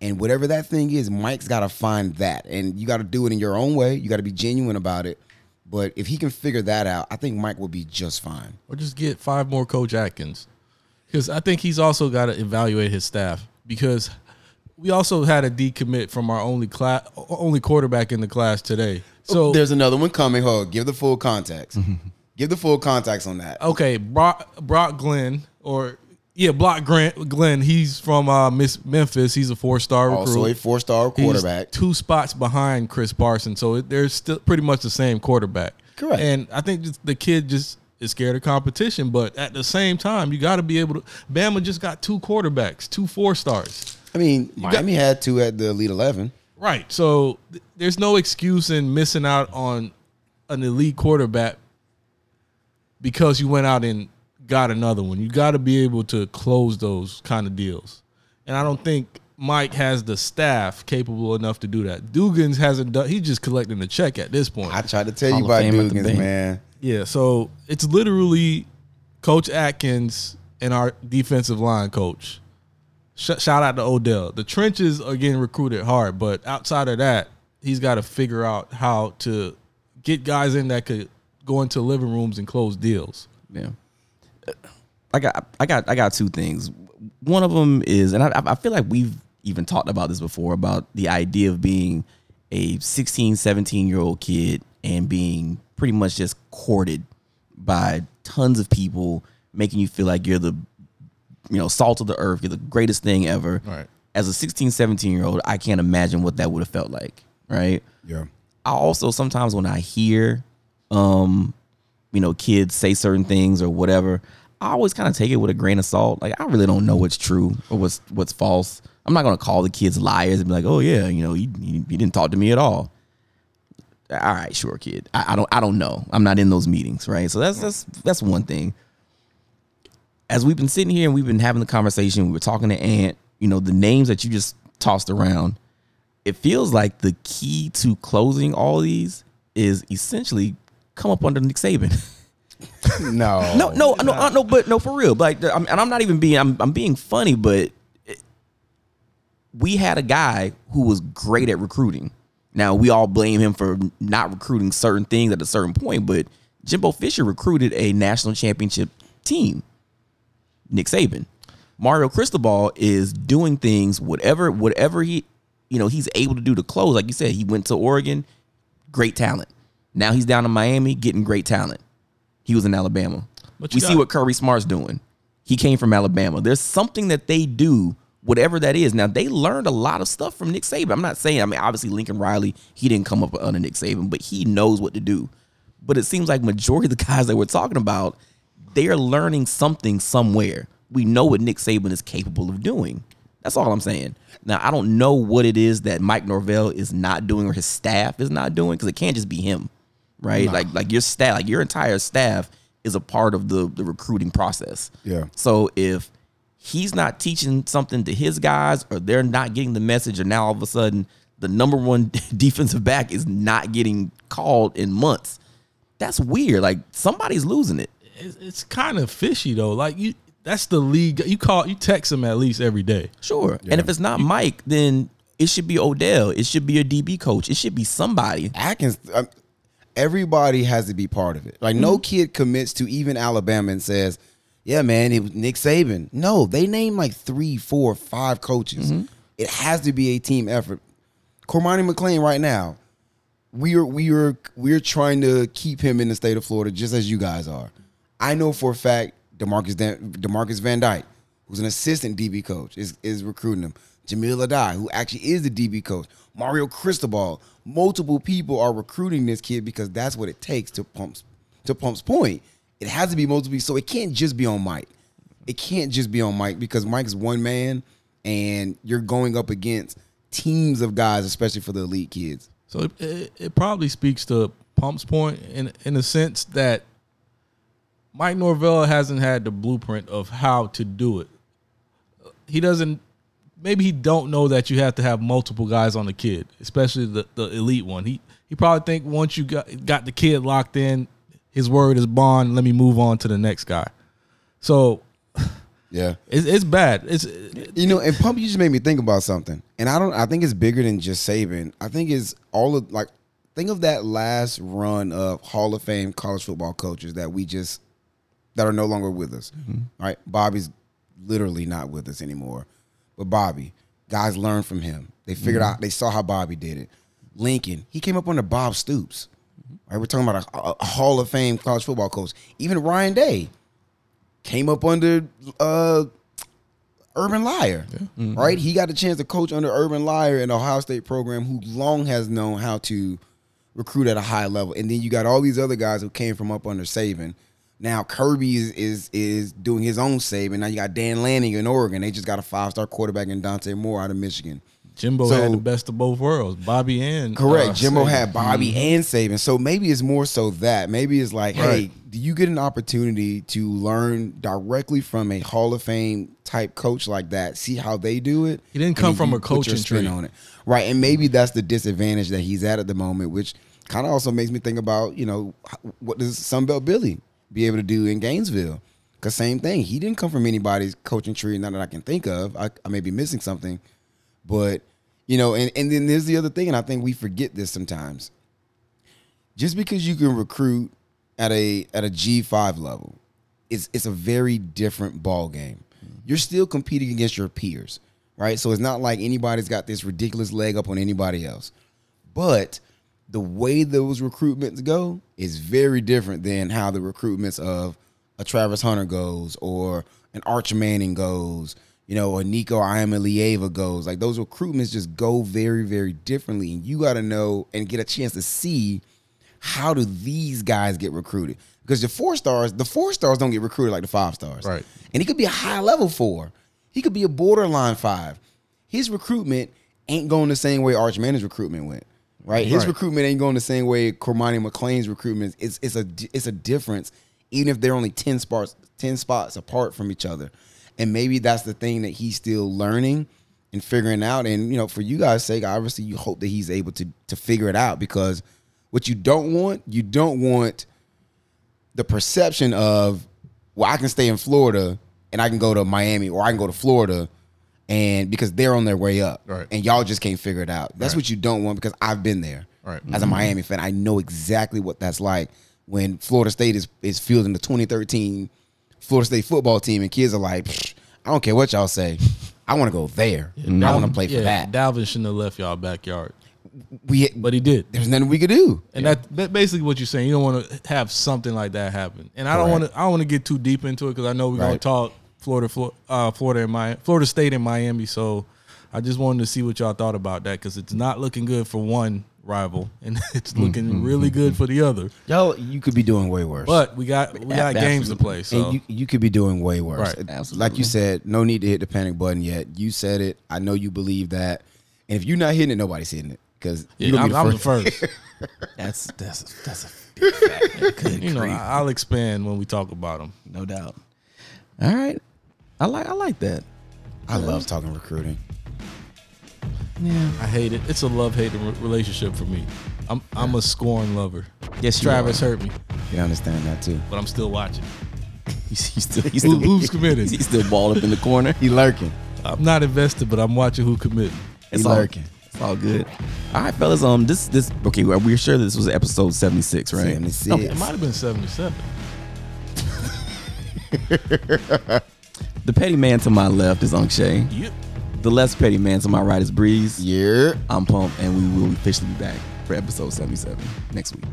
and whatever that thing is, Mike's got to find that, and you got to do it in your own way. You got to be genuine about it. But if he can figure that out, I think Mike will be just fine. or just get five more Coach Atkins, because I think he's also got to evaluate his staff because we also had a decommit from our only class, only quarterback in the class today. So there's another one coming. Hold, give the full context. Mm-hmm. Give the full context on that. okay, Brock, Brock Glenn or yeah, Brock Grant Glenn. He's from uh, Miss Memphis. He's a four star recruit. Also a four-star He's quarterback. two spots behind Chris Parsons, so it, they're still pretty much the same quarterback. Correct. And I think the kid just is scared of competition, but at the same time, you got to be able to. Bama just got two quarterbacks, two four stars. I mean, got- Miami had two at the Elite Eleven. Right. So th- there's no excuse in missing out on an elite quarterback because you went out and got another one. You got to be able to close those kind of deals. And I don't think Mike has the staff capable enough to do that. Dugans hasn't done. He's just collecting the check at this point. I tried to tell Hall you about Fame Dugans, man. Yeah, so it's literally Coach Atkins and our defensive line coach. Sh- shout out to Odell. The trenches are getting recruited hard, but outside of that, he's got to figure out how to get guys in that could go into living rooms and close deals. Yeah. I got I got I got two things. One of them is, and I, I feel like we've even talked about this before about the idea of being a 16, 17 year old kid and being pretty much just courted by tons of people, making you feel like you're the you know salt of the earth, you're the greatest thing ever. Right. As a 16, 17 year old, I can't imagine what that would have felt like. Right. Yeah. I also sometimes when I hear, um, you know, kids say certain things or whatever, I always kind of take it with a grain of salt. Like I really don't know what's true or what's what's false. I'm not gonna call the kids liars and be like, oh yeah, you know, you, you, you didn't talk to me at all. All right, sure, kid. I, I don't I don't know. I'm not in those meetings, right? So that's that's that's one thing. As we've been sitting here and we've been having the conversation, we were talking to Aunt. You know, the names that you just tossed around it feels like the key to closing all these is essentially come up under Nick Saban. No. no, no, no, uh, no, but no, for real. Like, I'm, and I'm not even being, I'm, I'm being funny, but it- we had a guy who was great at recruiting. Now we all blame him for not recruiting certain things at a certain point, but Jimbo Fisher recruited a national championship team. Nick Saban. Mario Cristobal is doing things whatever whatever he you know he's able to do to close. Like you said, he went to Oregon, great talent. Now he's down in Miami, getting great talent. He was in Alabama. We you see what Kirby Smart's doing. He came from Alabama. There's something that they do, whatever that is. Now they learned a lot of stuff from Nick Saban. I'm not saying. I mean, obviously Lincoln Riley, he didn't come up under Nick Saban, but he knows what to do. But it seems like majority of the guys that we're talking about, they are learning something somewhere. We know what Nick Saban is capable of doing. That's all I'm saying. Now I don't know what it is that Mike Norvell is not doing or his staff is not doing because it can't just be him, right? Nah. Like like your staff, like your entire staff is a part of the the recruiting process. Yeah. So if he's not teaching something to his guys or they're not getting the message or now all of a sudden the number one defensive back is not getting called in months. That's weird. Like somebody's losing it. It's, it's kind of fishy though. Like you, that's the league. You call you text him at least every day. Sure. And if it's not Mike, then it should be Odell. It should be a DB coach. It should be somebody. Atkins, um, everybody has to be part of it. Like no mm-hmm. kid commits to even Alabama and says, "Yeah, man, it was Nick Saban." No, they name like three, four, five coaches. Mm-hmm. It has to be a team effort. Cormani McClain right now, we are we are we're trying to keep him in the state of Florida just as you guys are. I know for a fact Demarcus Dan, Demarcus Van Dyke, who's an assistant DB coach, is is recruiting him. Jahmile Addae, who actually is the DB coach, Mario Cristobal, multiple people are recruiting this kid because that's what it takes to pumps to Pump's point. It has to be multiple, so it can't just be on Mike. It can't just be on Mike because Mike's one man, and you're going up against teams of guys, especially for the elite kids. So it, it, it probably speaks to Pump's point in in the sense that Mike Norvell hasn't had the blueprint of how to do it. He doesn't. Maybe he don't know that you have to have multiple guys on the kid, especially the, the elite one. He he probably think once you got got the kid locked in, his word is bond. Let me move on to the next guy. So Yeah. it's, it's bad. It's You know, and Pump, you just made me think about something. And I don't I think it's bigger than just Saban. I think it's all of like think of that last run of Hall of Fame college football coaches that we just that are no longer with us. Mm-hmm. Right? Bobby's literally not with us anymore. But Bobby, guys learned from him. They figured mm-hmm. out they saw how Bobby did it. Lincoln, he came up under Bob Stoops. Mm-hmm. Right? We're talking about a, a- a Hall of Fame college football coach. Even Ryan Day came up under uh Urban Meyer, mm-hmm. right? He got a chance to coach under Urban Meyer in Ohio State program, who long has known how to recruit at a high level. And then you got all these other guys who came from up under Saban. Now Kirby is is, is doing his own Saban. Now you got Dan Lanning in Oregon. They just got a five star quarterback in Dante Moore out of Michigan. Jimbo So- had the best of both worlds. Bobby and Correct. uh, Jimbo Saban. had Bobby and Saban. So maybe it's more so that. Maybe it's like, hey, do you get an opportunity to learn directly from a Hall of Fame type coach like that? See how they do it. He didn't come from a put coaching spin tree. on it, right? And maybe that's the disadvantage that he's at at the moment, which kind of also makes me think about, you know, what does Sunbelt Billy be able to do in Gainesville? Because same thing, he didn't come from anybody's coaching tree, not that I can think of. I, I may be missing something, but you know, and, and then there's the other thing, and I think we forget this sometimes. Just because you can recruit at a at a G five level, it's it's a very different ball game. You're still competing against your peers, right? So it's not like anybody's got this ridiculous leg up on anybody else. But the way those recruitments go is very different than how the recruitments of a Travis Hunter goes or an Arch Manning goes, you know, or Nico Iamaleava goes. Like those recruitments just go very, very differently. And you got to know and get a chance to see how do these guys get recruited? Because the four stars, the four stars don't get recruited like the five stars. Right. And he could be a high level four. He could be a borderline five. His recruitment ain't going the same way Arch Manning's recruitment went. Right. His Right. recruitment ain't going the same way Cormani McClain's recruitment. It's it's a it's a difference, even if they're only ten spots ten spots apart from each other. And maybe that's the thing that he's still learning and figuring out. And you know, for you guys' sake, obviously you hope that he's able to to figure it out because what you don't want, you don't want the perception of, well, I can stay in Florida and I can go to Miami or I can go to Florida and because they're on their way up. Right. And y'all just can't figure it out. That's Right. what you don't want because I've been there. Right. As a mm-hmm. Miami fan, I know exactly what that's like when Florida State is is fielding the 2013 Florida State football team and kids are like, I don't care what y'all say. I want to go there. I want to play for yeah, that. Dalvin shouldn't have left y'all backyard, We but he did. there's nothing we could do. And that, that basically what you're saying. You don't want to have something like that happen. And I don't want to. I don't want to get too deep into it because I know we're gonna talk Florida, Florida, uh, Florida and Miami, Florida State and Miami. So I just wanted to see what y'all thought about that because it's not looking good for one rival and it's mm, looking mm, really mm, good for the other. Y'all, you could be doing way worse. But we got we got games to play. So And you, you could be doing way worse. Right. Absolutely. Like you said, no need to hit the panic button yet. You said it. I know you believe that. And if you're not hitting it, nobody's hitting it. Because yeah, I'm, I'm the first. That's that's that's a big fact. Good you know, grief. I- I'll expand when we talk about them. no doubt. All right, I like I like that. I love talking recruiting. Yeah, I hate it. It's a love hate relationship for me. I'm I'm a scorn lover. Yes, you Travis are. hurt me, You can understand that too. but I'm still watching. He's, he's still, he's Who- still who's committed? He's still balled up in the corner. He lurking. I'm not invested, but I'm watching who committed. It's He all, lurking. It's all good. All right, fellas. Um, this this okay. We're we're sure this was episode seventy six, right? 76. No, it might have been 77. The petty man to my left is Unkshay. Yeah. The less petty man to my right is Breeze. Yeah. I'm Pump, and we will officially be back for episode 77 next week.